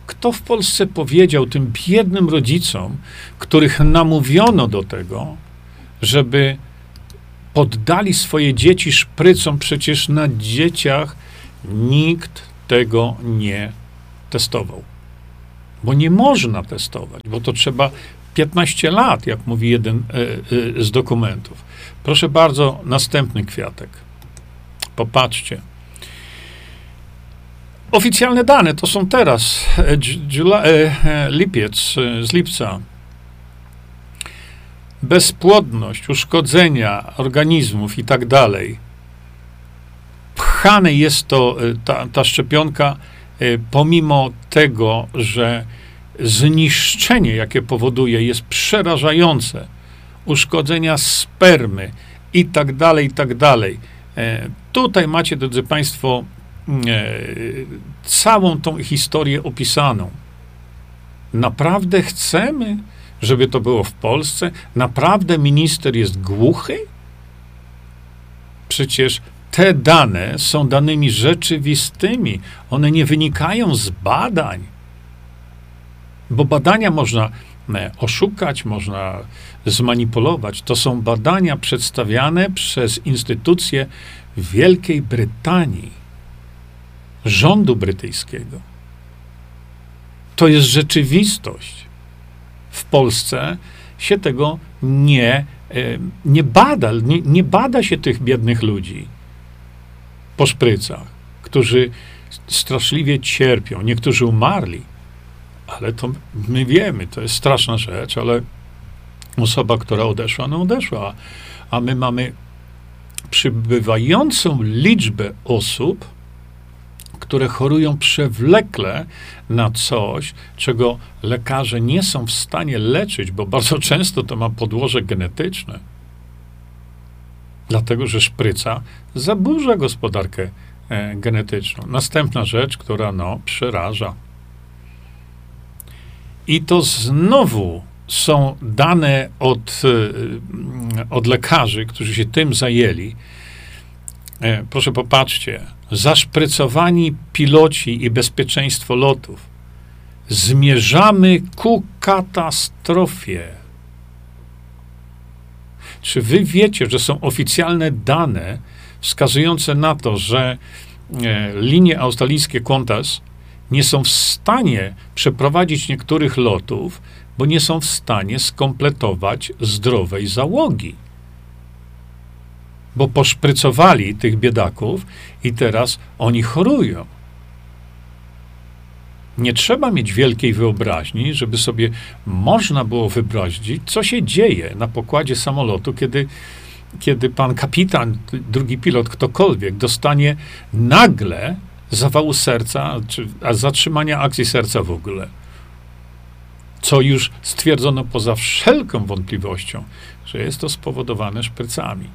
Kto w Polsce powiedział tym biednym rodzicom, których namówiono do tego, żeby poddali swoje dzieci szprycom? Przecież na dzieciach nikt tego nie testował. Bo nie można testować, bo to trzeba 15 lat, jak mówi jeden e, e, z dokumentów. Proszę bardzo, następny kwiatek. Popatrzcie. Oficjalne dane to są teraz, e, lipiec, z lipca. Bezpłodność, uszkodzenia organizmów i tak dalej. Pchane jest to, ta, ta szczepionka, pomimo tego, że zniszczenie, jakie powoduje, jest przerażające. Uszkodzenia spermy i tak dalej, i tak dalej. E, Tutaj macie, drodzy Państwo, e, całą tą historię opisaną. Naprawdę chcemy, żeby to było w Polsce? Naprawdę minister jest głuchy? Przecież te dane są danymi rzeczywistymi. One nie wynikają z badań. Bo badania można e, oszukać, można zmanipulować. To są badania przedstawiane przez instytucje Wielkiej Brytanii, rządu brytyjskiego. To jest rzeczywistość. W Polsce się tego nie, e, nie bada, nie, nie bada się tych biednych ludzi po szprycach, którzy straszliwie cierpią. Niektórzy umarli, ale to my wiemy, to jest straszna rzecz, ale osoba, która odeszła, no odeszła. A my mamy przybywającą liczbę osób, które chorują przewlekle na coś, czego lekarze nie są w stanie leczyć, bo bardzo często to ma podłoże genetyczne. Dlatego, że szpryca zaburza gospodarkę e, genetyczną. Następna rzecz, która no, przeraża. I to znowu są dane od, e, od lekarzy, którzy się tym zajęli. E, proszę popatrzcie, zaszprycowani piloci i bezpieczeństwo lotów. Zmierzamy ku katastrofie. Czy wy wiecie, że są oficjalne dane wskazujące na to, że e, linie australijskie Qantas nie są w stanie przeprowadzić niektórych lotów, bo nie są w stanie skompletować zdrowej załogi? bo poszprycowali tych biedaków i teraz oni chorują. Nie trzeba mieć wielkiej wyobraźni, żeby sobie można było wyobrazić, co się dzieje na pokładzie samolotu, kiedy, kiedy pan kapitan, drugi pilot, ktokolwiek dostanie nagle zawału serca, czy a zatrzymania akcji serca w ogóle. Co już stwierdzono poza wszelką wątpliwością, że jest to spowodowane szprycami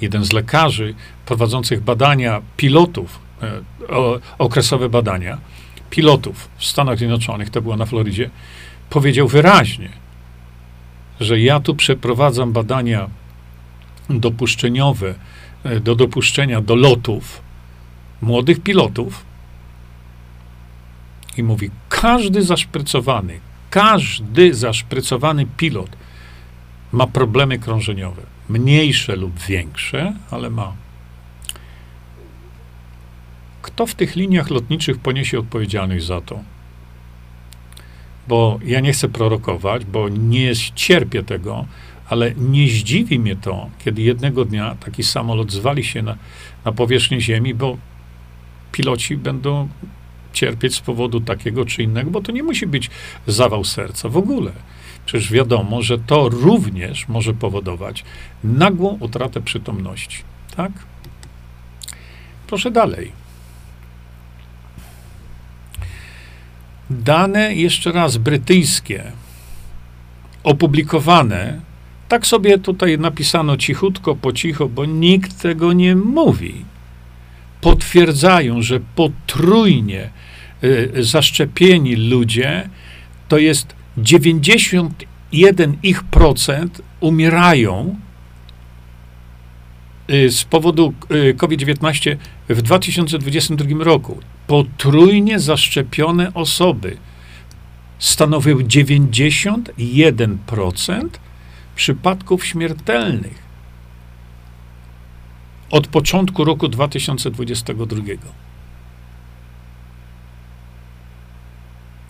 jeden z lekarzy prowadzących badania pilotów, e, okresowe badania pilotów w Stanach Zjednoczonych, to było na Florydzie, powiedział wyraźnie, że ja tu przeprowadzam badania dopuszczeniowe e, do dopuszczenia do lotów młodych pilotów i mówi, każdy zaszprycowany, każdy zaszprycowany pilot ma problemy krążeniowe mniejsze lub większe, ale ma. Kto w tych liniach lotniczych poniesie odpowiedzialność za to? Bo ja nie chcę prorokować, bo nie cierpię tego, ale nie zdziwi mnie to, kiedy jednego dnia taki samolot zwali się na, na powierzchnię Ziemi, bo piloci będą cierpieć z powodu takiego czy innego, bo to nie musi być zawał serca w ogóle. Przecież wiadomo, że to również może powodować nagłą utratę przytomności. Tak? Proszę dalej. Dane, jeszcze raz, brytyjskie, opublikowane, tak sobie tutaj napisano cichutko, po cicho, bo nikt tego nie mówi, potwierdzają, że potrójnie y, zaszczepieni ludzie to jest 91 ich procent umierają z powodu y, COVID-19 w 2022 roku. Potrójnie zaszczepione osoby stanowiły 91% przypadków śmiertelnych od początku roku 2022.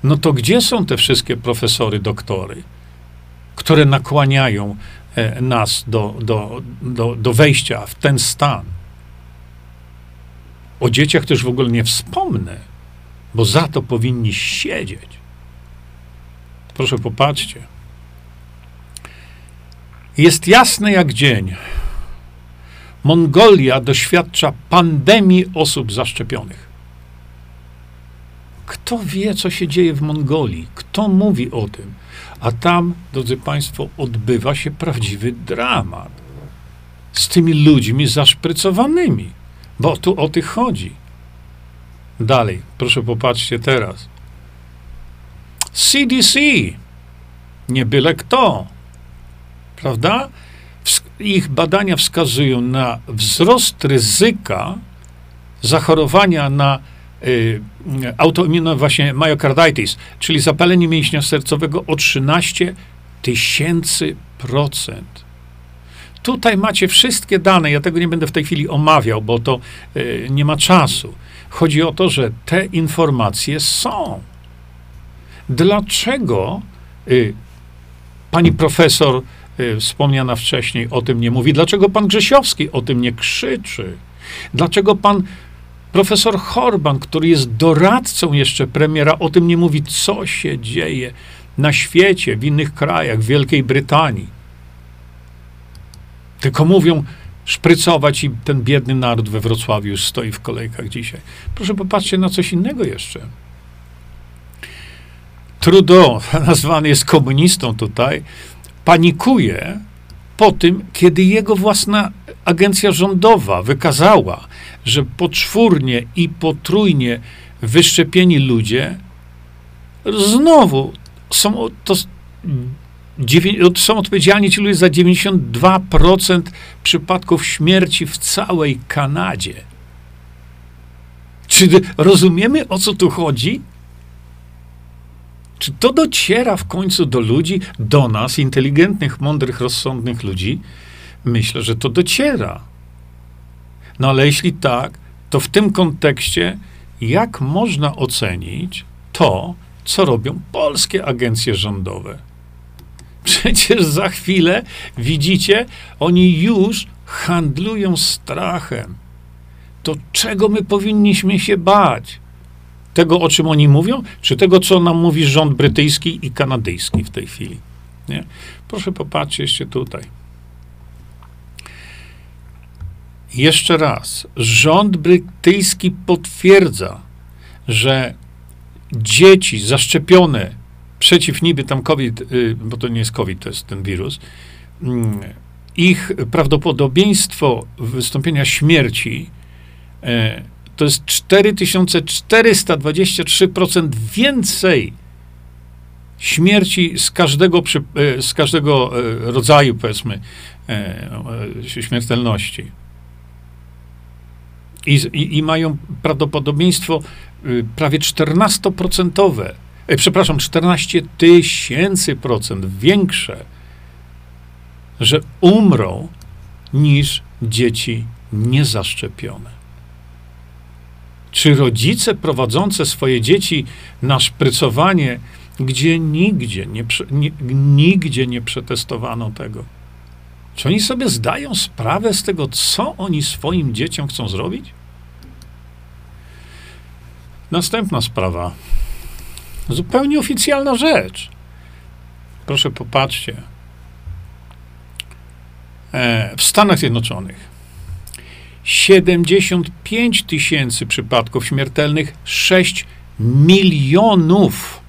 no to gdzie są te wszystkie profesory, doktory, które nakłaniają nas do, do, do, do wejścia w ten stan? O dzieciach też w ogóle nie wspomnę, bo za to powinni siedzieć. Proszę popatrzcie. Jest jasne jak dzień. Mongolia doświadcza pandemii osób zaszczepionych. Kto wie, co się dzieje w Mongolii? Kto mówi o tym? A tam, drodzy Państwo, odbywa się prawdziwy dramat z tymi ludźmi zaszprycowanymi, bo tu o tych chodzi. Dalej, proszę popatrzcie teraz. CDC, nie byle kto, prawda? Ich badania wskazują na wzrost ryzyka zachorowania na y, autoimmuno właśnie myocarditis, czyli zapalenie mięśnia sercowego o 13 tysięcy procent. Tutaj macie wszystkie dane. Ja tego nie będę w tej chwili omawiał, bo to y, nie ma czasu. Chodzi o to, że te informacje są. Dlaczego y, pani profesor wspomniana wcześniej o tym nie mówi? Dlaczego pan Grzesiowski o tym nie krzyczy? Dlaczego pan profesor Horban, który jest doradcą jeszcze premiera, o tym nie mówi, co się dzieje na świecie, w innych krajach, w Wielkiej Brytanii? Tylko mówią, szprycować i ten biedny naród we Wrocławiu już stoi w kolejkach dzisiaj. Proszę popatrzcie na coś innego jeszcze. Trudeau, [LAUGHS] nazwany jest komunistą tutaj, panikuje po tym, kiedy jego własna agencja rządowa wykazała, że poczwórnie i potrójnie wyszczepieni ludzie znowu są to są odpowiedzialni ci ludzie za 92% przypadków śmierci w całej Kanadzie. Czy rozumiemy, o co tu chodzi? Czy to dociera w końcu do ludzi, do nas, inteligentnych, mądrych, rozsądnych ludzi? Myślę, że to dociera. No ale jeśli tak, to w tym kontekście, jak można ocenić to, co robią polskie agencje rządowe? Przecież za chwilę, widzicie, oni już handlują strachem. To czego my powinniśmy się bać? Tego, o czym oni mówią, czy tego, co nam mówi rząd brytyjski i kanadyjski w tej chwili? Nie? Proszę popatrzcie tutaj. Jeszcze raz. Rząd brytyjski potwierdza, że dzieci zaszczepione przeciw niby tam COVID, y, bo to nie jest COVID, to jest ten wirus, mm, ich prawdopodobieństwo wystąpienia śmierci e, to jest 4423% więcej śmierci z każdego, e, z każdego e, rodzaju, powiedzmy, śmiertelności. I, i, i mają prawdopodobieństwo y, prawie 14% E, przepraszam, 14 tysięcy procent większe, że umrą niż dzieci niezaszczepione. Czy rodzice prowadzące swoje dzieci na szprycowanie, gdzie nigdzie nie, nigdzie nie przetestowano tego, czy oni sobie zdają sprawę z tego, co oni swoim dzieciom chcą zrobić? Następna sprawa. Zupełnie oficjalna rzecz. Proszę popatrzcie. E, w Stanach Zjednoczonych 75 tysięcy przypadków śmiertelnych, 6 milionów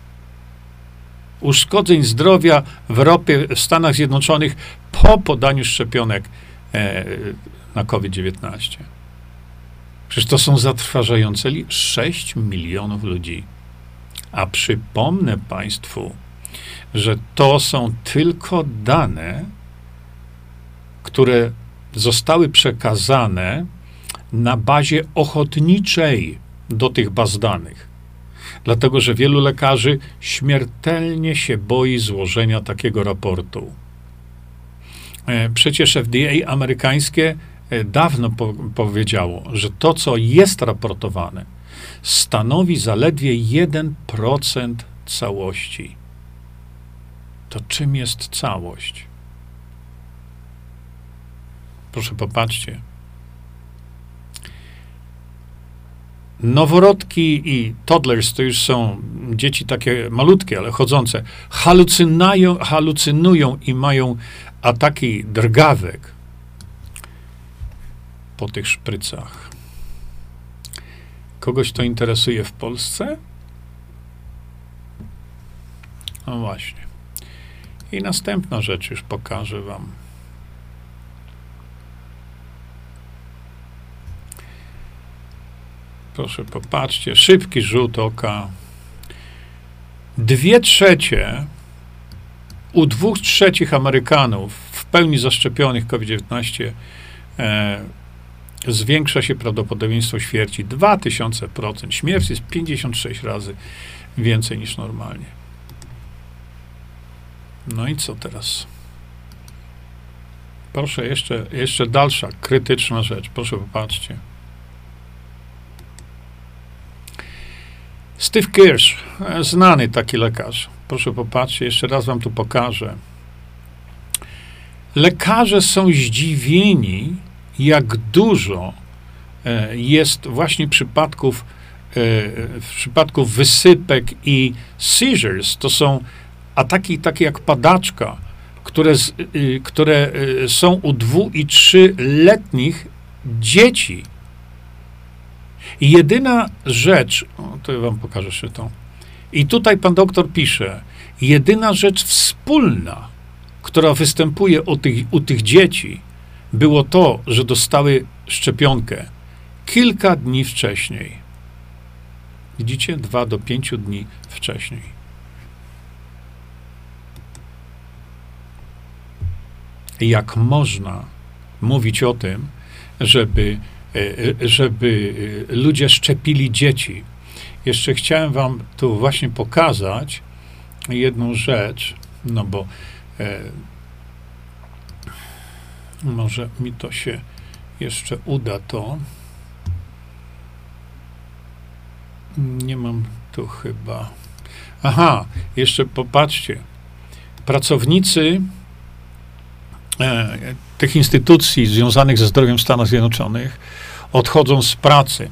uszkodzeń zdrowia w Europie, w Stanach Zjednoczonych po podaniu szczepionek e, na COVID-19. Przecież to są zatrważające 6 milionów ludzi. A przypomnę Państwu, że to są tylko dane, które zostały przekazane na bazie ochotniczej do tych baz danych. Dlatego, że wielu lekarzy śmiertelnie się boi złożenia takiego raportu. E, przecież FDA amerykańskie e, dawno po powiedziało, że to, co jest raportowane, stanowi zaledwie 1% całości. To czym jest całość? Proszę popatrzcie. Noworodki i toddlers to już są dzieci takie malutkie, ale chodzące. Halucynują i mają ataki drgawek po tych szprycach. Kogoś to interesuje w Polsce? No właśnie. I następna rzecz już pokażę Wam. Proszę popatrzcie, szybki rzut oka. Dwie trzecie u dwóch trzecich Amerykanów w pełni zaszczepionych COVID-19 e, zwiększa się prawdopodobieństwo śmierci 2000%. Śmierć jest 56 razy więcej niż normalnie. No i co teraz? Proszę, jeszcze, jeszcze dalsza krytyczna rzecz. Proszę, popatrzcie. Steve Kirsch, znany taki lekarz. Proszę popatrzcie, jeszcze raz wam tu pokażę. Lekarze są zdziwieni, jak dużo e, jest właśnie przypadków, e, przypadków wysypek i seizures. To są ataki takie jak padaczka, które, y, które y, są u dwu i trzyletnich dzieci. Jedyna rzecz, o, to ja wam pokażę jeszcze to. I tutaj pan doktor pisze, jedyna rzecz wspólna, która występuje u tych, u tych dzieci, było to, że dostały szczepionkę kilka dni wcześniej. Widzicie? Dwa do pięciu dni wcześniej. Jak można mówić o tym, żeby, żeby ludzie szczepili dzieci? Jeszcze chciałem wam tu właśnie pokazać jedną rzecz, no bo e, może mi to się jeszcze uda to. Nie mam tu chyba. Aha, jeszcze popatrzcie. Pracownicy e, tych instytucji związanych ze zdrowiem w Stanach Zjednoczonych odchodzą z pracy.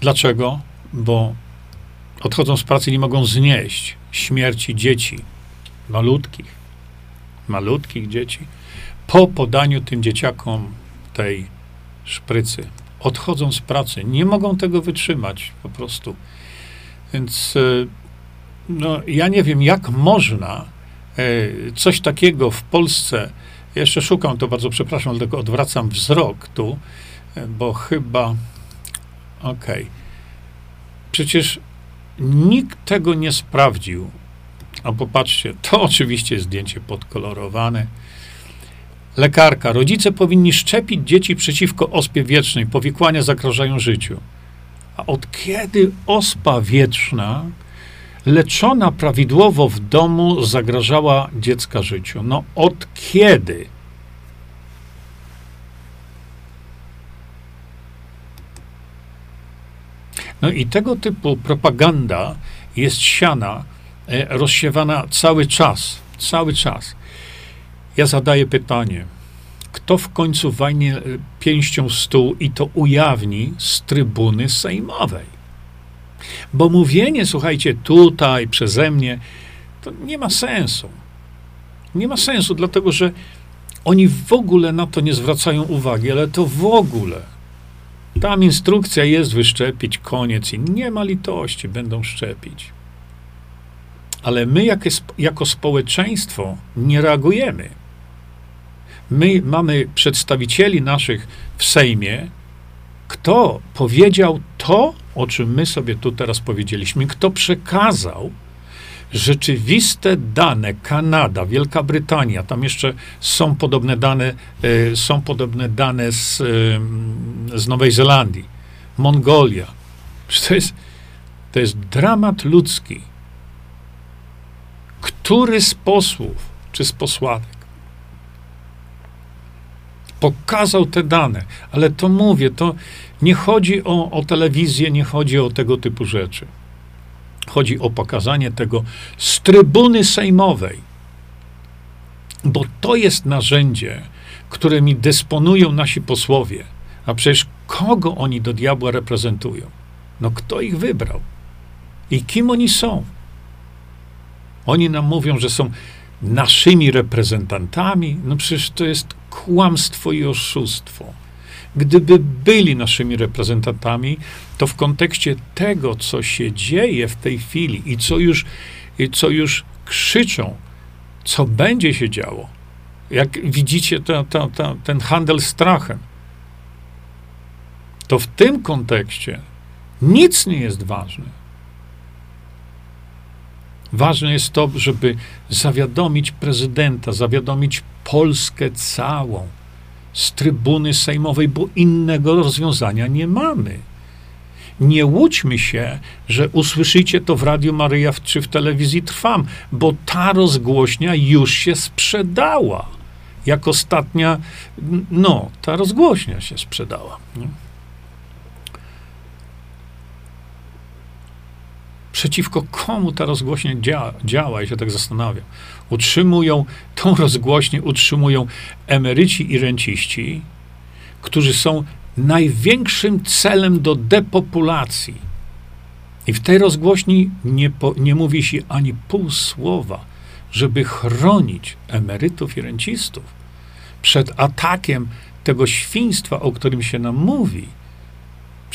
Dlaczego? Bo odchodzą z pracy nie mogą znieść śmierci dzieci, malutkich malutkich dzieci, po podaniu tym dzieciakom tej szprycy. Odchodzą z pracy, nie mogą tego wytrzymać po prostu. Więc e, no, ja nie wiem, jak można coś takiego w Polsce. Jeszcze szukam to bardzo, przepraszam, dlatego odwracam wzrok tu, e, bo chyba. Okej. Okay. Przecież nikt tego nie sprawdził. A popatrzcie, to [LAUGHS] oczywiście zdjęcie podkolorowane. Lekarka. Rodzice powinni szczepić dzieci przeciwko ospie wietrznej. Powikłania zagrażają życiu. A od kiedy ospa wietrzna leczona prawidłowo w domu zagrażała dziecka życiu? No od kiedy? No i tego typu propaganda jest siana E, rozsiewana cały czas, cały czas. Ja zadaję pytanie, kto w końcu wajnie e, pięścią w stół i to ujawni z trybuny sejmowej? Bo mówienie, słuchajcie, tutaj, przeze mnie, to nie ma sensu. Nie ma sensu, dlatego że oni w ogóle na to nie zwracają uwagi, ale to w ogóle. Tam instrukcja jest wyszczepić, koniec i nie ma litości, będą szczepić ale my jak, jako społeczeństwo nie reagujemy. My mamy przedstawicieli naszych w Sejmie, kto powiedział to, o czym my sobie tu teraz powiedzieliśmy, kto przekazał rzeczywiste dane, Kanada, Wielka Brytania, tam jeszcze są podobne dane, e, są podobne dane z, e, z Nowej Zelandii, Mongolia. To jest, to jest dramat ludzki który z posłów czy z posłanek pokazał te dane, ale to mówię, to nie chodzi o, o telewizję, nie chodzi o tego typu rzeczy. Chodzi o pokazanie tego z trybuny sejmowej, bo to jest narzędzie, którymi dysponują nasi posłowie. A przecież kogo oni do diabła reprezentują? No kto ich wybrał? I kim oni są? Oni nam mówią, że są naszymi reprezentantami. No przecież to jest kłamstwo i oszustwo. Gdyby byli naszymi reprezentantami, to w kontekście tego, co się dzieje w tej chwili i co już, i co już krzyczą, co będzie się działo, jak widzicie ten handel strachem, to w tym kontekście nic nie jest ważne. Ważne jest to, żeby zawiadomić prezydenta, zawiadomić Polskę całą, z trybuny sejmowej, bo innego rozwiązania nie mamy. Nie łudźmy się, że usłyszycie to w Radiu Maryja czy w telewizji Trwam, bo ta rozgłośnia już się sprzedała. Jak ostatnia, no, ta rozgłośnia się sprzedała. Nie? Przeciwko komu ta rozgłośnia działa, działa, ja się tak zastanawiam. Utrzymują, tą rozgłośnię utrzymują emeryci i renciści, którzy są największym celem do depopulacji. I w tej rozgłośni nie, po, nie mówi się ani pół słowa, żeby chronić emerytów i rencistów przed atakiem tego świństwa, o którym się nam mówi.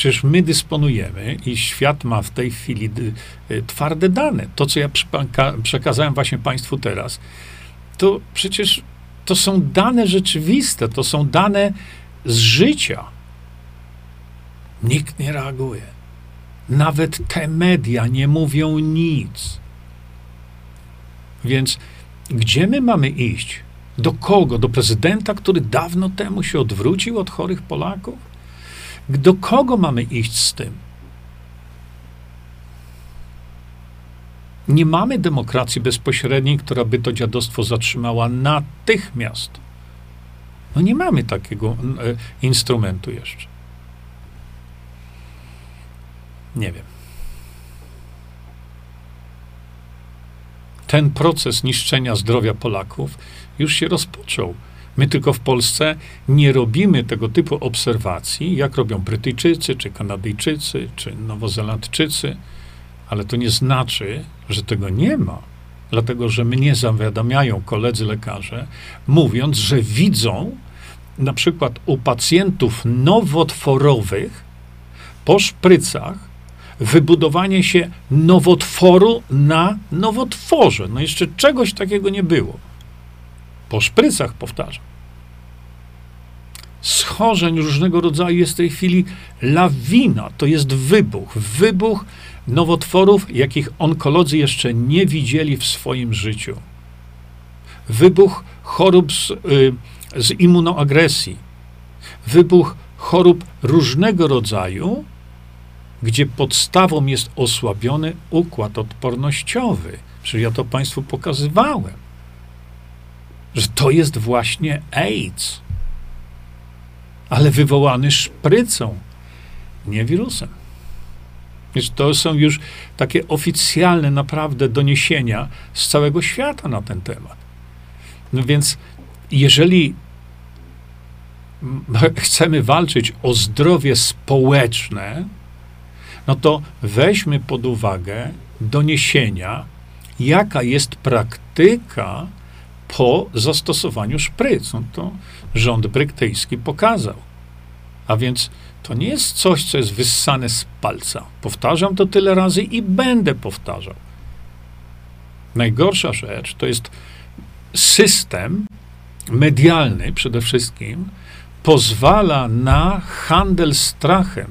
Przecież my dysponujemy i świat ma w tej chwili y, twarde dane. To, co ja przekazałem właśnie Państwu teraz, to przecież to są dane rzeczywiste, to są dane z życia. Nikt nie reaguje. Nawet te media nie mówią nic. Więc gdzie my mamy iść? Do kogo? Do prezydenta, który dawno temu się odwrócił od chorych Polaków? Do kogo mamy iść z tym? Nie mamy demokracji bezpośredniej, która by to dziadostwo zatrzymała natychmiast. No nie mamy takiego e, instrumentu jeszcze. Nie wiem. Ten proces niszczenia zdrowia Polaków już się rozpoczął. My tylko w Polsce nie robimy tego typu obserwacji, jak robią Brytyjczycy, czy Kanadyjczycy, czy Nowozelandczycy, ale to nie znaczy, że tego nie ma. Dlatego, że mnie zawiadamiają koledzy lekarze, mówiąc, że widzą na przykład u pacjentów nowotworowych po szprycach wybudowanie się nowotworu na nowotworze. No jeszcze czegoś takiego nie było. Po szprycach, powtarzam. Schorzeń różnego rodzaju jest w tej chwili lawina. To jest wybuch. Wybuch nowotworów, jakich onkolodzy jeszcze nie widzieli w swoim życiu. Wybuch chorób z, y, z immunoagresji. Wybuch chorób różnego rodzaju, gdzie podstawą jest osłabiony układ odpornościowy. Przecież ja to Państwu pokazywałem, że to jest właśnie AIDS, ale wywołany szprycą, nie wirusem. Więc to są już takie oficjalne naprawdę doniesienia z całego świata na ten temat. No więc, jeżeli [LAUGHS] chcemy walczyć o zdrowie społeczne, no to weźmy pod uwagę doniesienia, jaka jest praktyka po zastosowaniu szpryc. No to rząd brytyjski pokazał. A więc to nie jest coś, co jest wyssane z palca. Powtarzam to tyle razy i będę powtarzał. Najgorsza rzecz to jest system medialny przede wszystkim, pozwala na handel strachem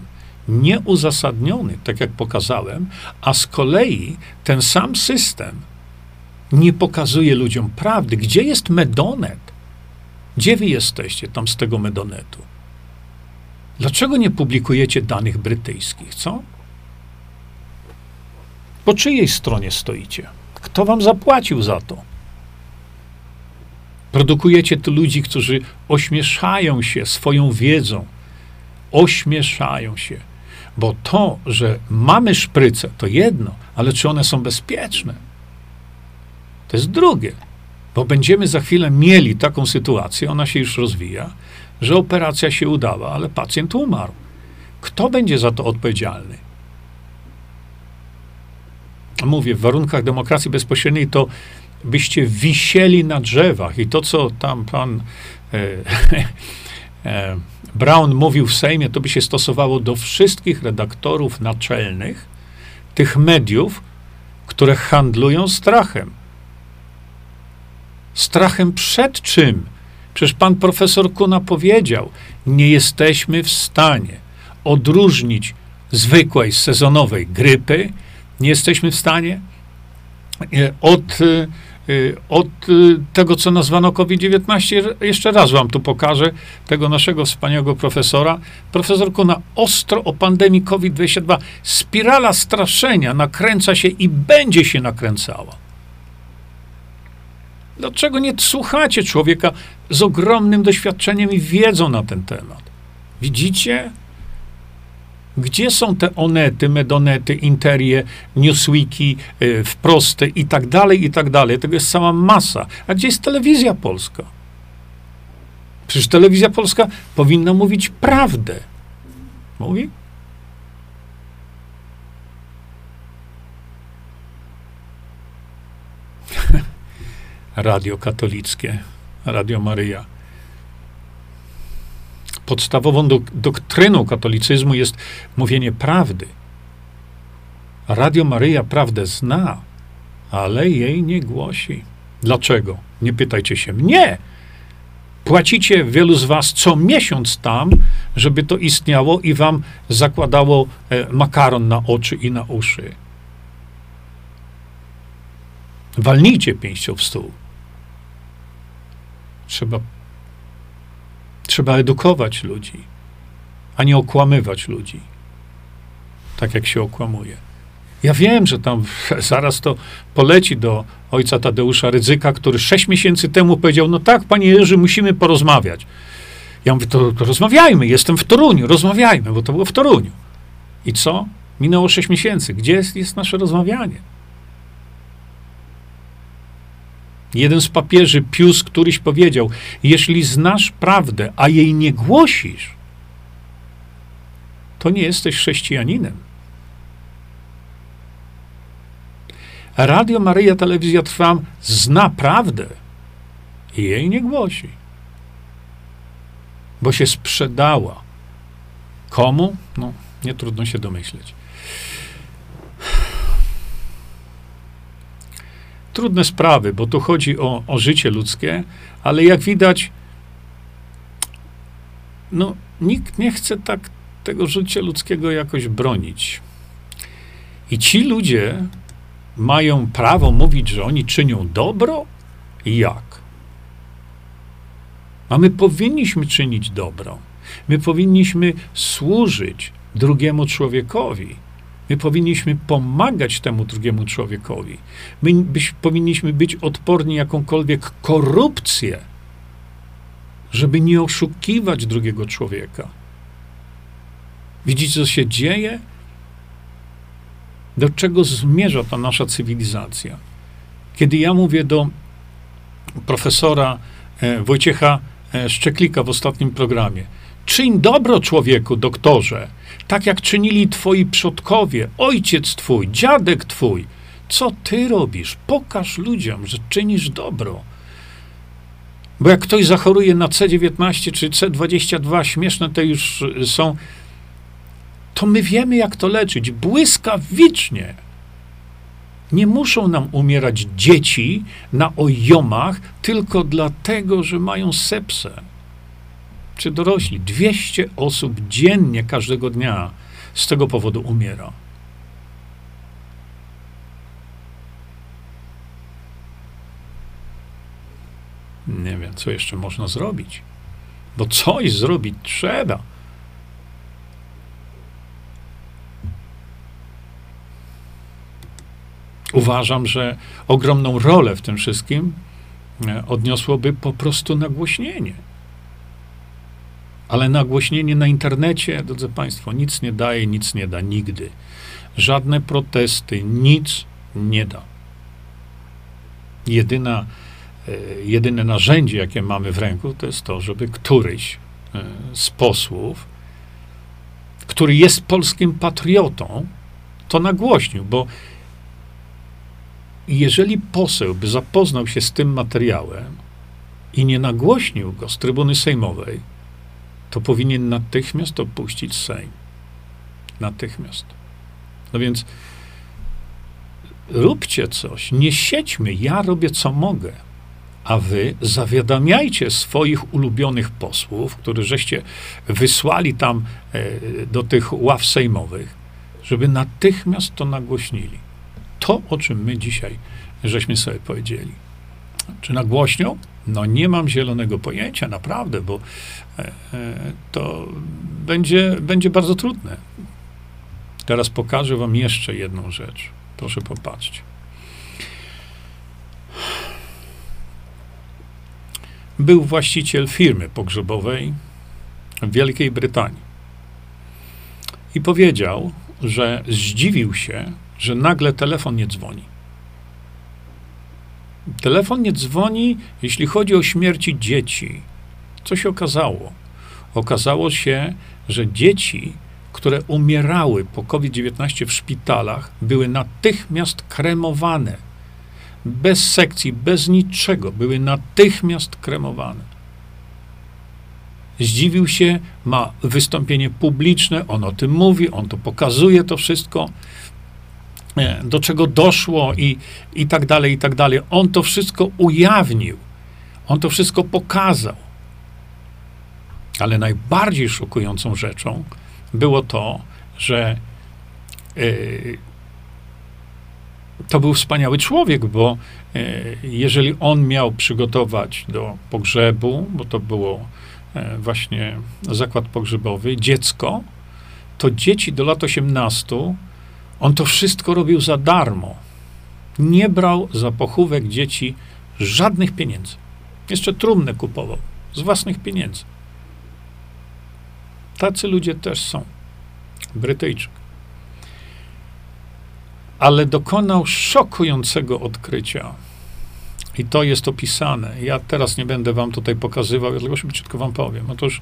nieuzasadniony, tak jak pokazałem, a z kolei ten sam system nie pokazuje ludziom prawdy. Gdzie jest Medonet? Gdzie wy jesteście tam z tego Medonetu? Dlaczego nie publikujecie danych brytyjskich, co? Po czyjej stronie stoicie? Kto wam zapłacił za to? Produkujecie tu ludzi, którzy ośmieszają się swoją wiedzą, ośmieszają się. Bo to, że mamy szpryce, to jedno, ale czy one są bezpieczne? To jest drugie. Bo będziemy za chwilę mieli taką sytuację, ona się już rozwija, że operacja się udała, ale pacjent umarł. Kto będzie za to odpowiedzialny? Mówię, w warunkach demokracji bezpośredniej to byście wisieli na drzewach i to, co tam pan e, [LAUGHS] e, Brown mówił w Sejmie, to by się stosowało do wszystkich redaktorów naczelnych tych mediów, które handlują strachem. Strachem przed czym? Przecież pan profesor Kuna powiedział, nie jesteśmy w stanie odróżnić zwykłej sezonowej grypy, nie jesteśmy w stanie e, od e, od tego, co nazwano COVID-19. Jeszcze raz wam tu pokażę tego naszego wspaniałego profesora. Profesor Kuna ostro o pandemii COVID-22. Spirala straszenia nakręca się i będzie się nakręcała. Dlaczego nie słuchacie człowieka z ogromnym doświadczeniem i wiedzą na ten temat? Widzicie? Gdzie są te onety, medonety, interie, newsweeki, yy, wprosty i tak dalej, i tak dalej. Tego jest cała masa. A gdzie jest telewizja polska? Przecież telewizja polska powinna mówić prawdę. Mówi? Radio katolickie, Radio Maryja podstawową dok doktryną katolicyzmu jest mówienie prawdy. Radio Maryja prawdę zna, ale jej nie głosi. Dlaczego? Nie pytajcie się mnie. Płacicie wielu z was co miesiąc tam, żeby to istniało i wam zakładało e, makaron na oczy i na uszy. Walnijcie pięścią w stół. Trzeba Trzeba edukować ludzi, a nie okłamywać ludzi. Tak jak się okłamuje. Ja wiem, że tam [LAUGHS] zaraz to poleci do ojca Tadeusza Rydzyka, który sześć miesięcy temu powiedział: No tak, panie Jerzy, musimy porozmawiać. Ja mówię: to, to rozmawiajmy, jestem w Toruniu, rozmawiajmy, bo to było w Toruniu. I co? Minęło sześć miesięcy. Gdzie jest, jest nasze rozmawianie? Jeden z papieży, Pius, któryś powiedział: Jeśli znasz prawdę, a jej nie głosisz, to nie jesteś chrześcijaninem. Radio Maryja, telewizja Trwam zna prawdę i jej nie głosi, bo się sprzedała. Komu? No, nie trudno się domyśleć. Trudne sprawy, bo tu chodzi o, o życie ludzkie, ale jak widać, no, nikt nie chce tak tego życia ludzkiego jakoś bronić. I ci ludzie mają prawo mówić, że oni czynią dobro? Jak? A my powinniśmy czynić dobro. My powinniśmy służyć drugiemu człowiekowi. My powinniśmy pomagać temu drugiemu człowiekowi. My byś, powinniśmy być odporni jakąkolwiek korupcję, żeby nie oszukiwać drugiego człowieka. Widzicie, co się dzieje? Do czego zmierza ta nasza cywilizacja? Kiedy ja mówię do profesora e, Wojciecha e, Szczeklika w ostatnim programie, czyń dobro człowieku, doktorze, tak jak czynili twoi przodkowie, ojciec twój, dziadek twój. Co ty robisz? Pokaż ludziom, że czynisz dobro. Bo jak ktoś zachoruje na C19 czy C22, śmieszne te już są, to my wiemy, jak to leczyć. Błyskawicznie. Nie muszą nam umierać dzieci na ojomach tylko dlatego, że mają sepsę czy dorośli. 200 osób dziennie każdego dnia z tego powodu umiera. Nie wiem, co jeszcze można zrobić. Bo coś zrobić trzeba. Uważam, że ogromną rolę w tym wszystkim e, odniosłoby po prostu nagłośnienie. Ale nagłośnienie na internecie, drodzy Państwo, nic nie daje, nic nie da nigdy. Żadne protesty, nic nie da. Jedyna, e, jedyne narzędzie, jakie mamy w ręku, to jest to, żeby któryś e, z posłów, który jest polskim patriotą, to nagłośnił, bo jeżeli poseł by zapoznał się z tym materiałem i nie nagłośnił go z trybuny sejmowej, to powinien natychmiast opuścić Sejm. Natychmiast. No więc róbcie coś, nie siedźmy, ja robię co mogę, a wy zawiadamiajcie swoich ulubionych posłów, których żeście wysłali tam e, do tych ław sejmowych, żeby natychmiast to nagłośnili. To, o czym my dzisiaj żeśmy sobie powiedzieli. Czy nagłośnią? No nie mam zielonego pojęcia, naprawdę, bo e, e, to będzie, będzie bardzo trudne. Teraz pokażę wam jeszcze jedną rzecz. Proszę popatrzcie. Był właściciel firmy pogrzebowej w Wielkiej Brytanii. I powiedział, że zdziwił się, że nagle telefon nie dzwoni. Telefon nie dzwoni, jeśli chodzi o śmierci dzieci. Co się okazało? Okazało się, że dzieci, które umierały po COVID-19 w szpitalach, były natychmiast kremowane. Bez sekcji, bez niczego, były natychmiast kremowane. Zdziwił się, ma wystąpienie publiczne, on o tym mówi, on to pokazuje, to wszystko do czego doszło i, i tak dalej, i tak dalej. On to wszystko ujawnił. On to wszystko pokazał. Ale najbardziej szokującą rzeczą było to, że yy, to był wspaniały człowiek, bo yy, jeżeli on miał przygotować do pogrzebu, bo to było właśnie zakład pogrzebowy, dziecko, to dzieci do lat 18 on to wszystko robił za darmo. Nie brał za pochówek dzieci żadnych pieniędzy. Jeszcze trumnę kupował z własnych pieniędzy. Tacy ludzie też są. Brytyjczyk. Ale dokonał szokującego odkrycia. I to jest opisane. Ja teraz nie będę wam tutaj pokazywał, ja tylko szybciutko wam powiem. Otóż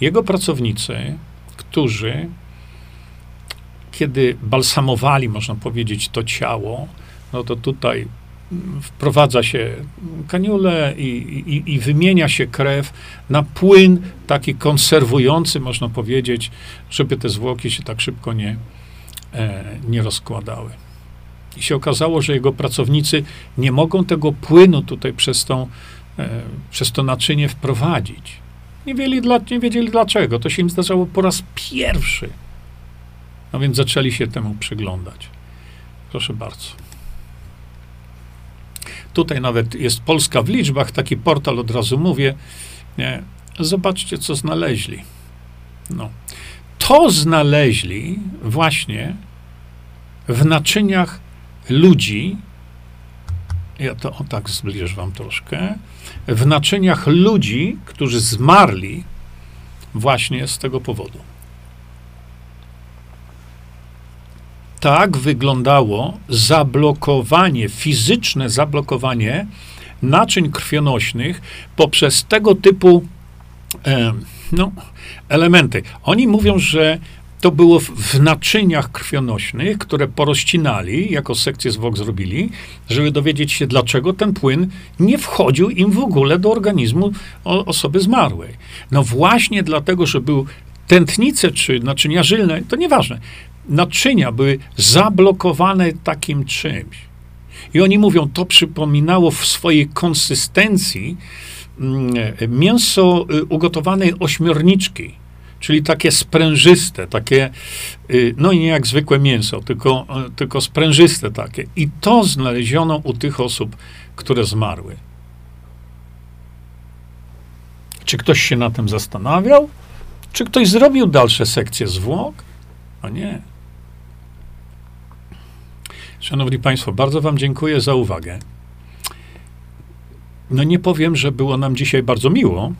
jego pracownicy, którzy kiedy balsamowali, można powiedzieć, to ciało, no to tutaj wprowadza się kaniulę i, i, i, wymienia się krew na płyn taki konserwujący, można powiedzieć, żeby te zwłoki się tak szybko nie, e, nie rozkładały. I się okazało, że jego pracownicy nie mogą tego płynu tutaj przez, tą, e, przez to naczynie wprowadzić. Nie wiedzieli, dla, nie wiedzieli dlaczego. To się im zdarzało po raz pierwszy. No więc zaczęli się temu przyglądać. Proszę bardzo. Tutaj nawet jest Polska w liczbach, taki portal od razu mówię. Nie. Zobaczcie, co znaleźli. No. To znaleźli właśnie w naczyniach ludzi. Ja to o tak zbliżę wam troszkę. W naczyniach ludzi, którzy zmarli właśnie z tego powodu. Tak wyglądało zablokowanie, fizyczne zablokowanie naczyń krwionośnych poprzez tego typu e, no, elementy. Oni mówią, że to było w, naczyniach krwionośnych, które porozcinali, jako sekcję zwłok zrobili, żeby dowiedzieć się, dlaczego ten płyn nie wchodził im w ogóle do organizmu osoby zmarłej. No właśnie dlatego, że był tętnice czy naczynia żylne, to nieważne naczynia były zablokowane takim czymś. I oni mówią, to przypominało w swojej konsystencji mm, mięso y, ugotowanej ośmiorniczki, czyli takie sprężyste, takie, y, no nie jak zwykłe mięso, tylko, y, tylko sprężyste takie. I to znaleziono u tych osób, które zmarły. Czy ktoś się na tym zastanawiał? Czy ktoś zrobił dalsze sekcje zwłok? A nie. Szanowni Państwo, bardzo Wam dziękuję za uwagę. No nie powiem, że było nam dzisiaj bardzo miło,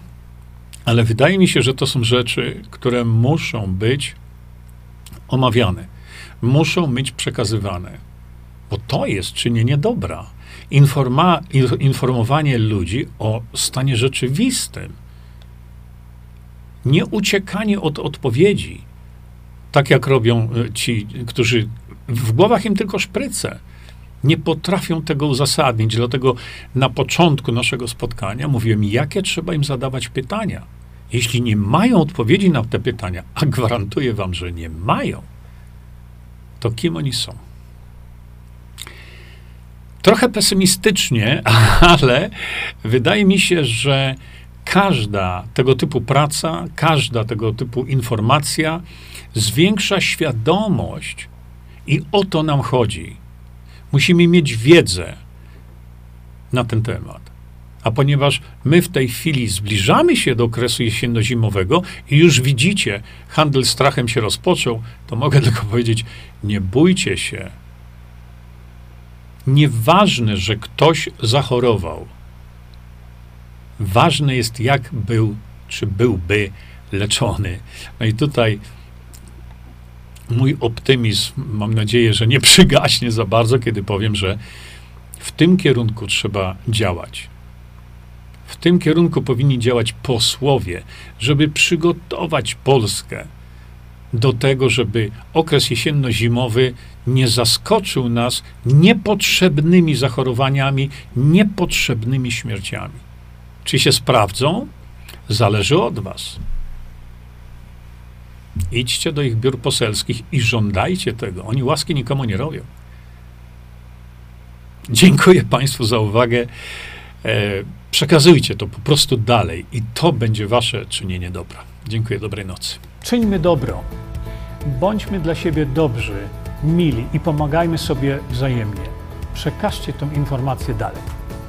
ale wydaje mi się, że to są rzeczy, które muszą być omawiane, muszą być przekazywane, bo to jest czynienie dobra. Informa, informowanie ludzi o stanie rzeczywistym. Nie uciekanie od odpowiedzi, tak jak robią e, ci, którzy w głowach im tylko szpryce. Nie potrafią tego uzasadnić, dlatego na początku naszego spotkania mówiłem, jakie trzeba im zadawać pytania. Jeśli nie mają odpowiedzi na te pytania, a gwarantuję wam, że nie mają, to kim oni są? Trochę pesymistycznie, [LAUGHS] ale wydaje mi się, że każda tego typu praca, każda tego typu informacja zwiększa świadomość i o to nam chodzi. Musimy mieć wiedzę na ten temat. A ponieważ my w tej chwili zbliżamy się do okresu jesienno-zimowego i już widzicie, handel strachem się rozpoczął, to mogę [LAUGHS] tylko powiedzieć, nie bójcie się. Nieważne, że ktoś zachorował. Ważne jest, jak był, czy byłby leczony. No i tutaj mój optymizm, mam nadzieję, że nie [LAUGHS] przygaśnie za bardzo, kiedy powiem, że w tym kierunku trzeba działać. W tym kierunku powinni działać posłowie, żeby przygotować Polskę do tego, żeby okres jesienno-zimowy nie zaskoczył nas niepotrzebnymi zachorowaniami, niepotrzebnymi śmierciami. Czy się sprawdzą? Zależy od Was. Idźcie do ich biur poselskich i żądajcie tego. Oni łaski nikomu nie robią. Dziękuję Państwu za uwagę. E, przekazujcie to po prostu dalej i to będzie Wasze czynienie dobra. Dziękuję, dobrej nocy. Czyńmy dobro. Bądźmy dla siebie dobrzy, mili i pomagajmy sobie wzajemnie. Przekażcie tę informację dalej.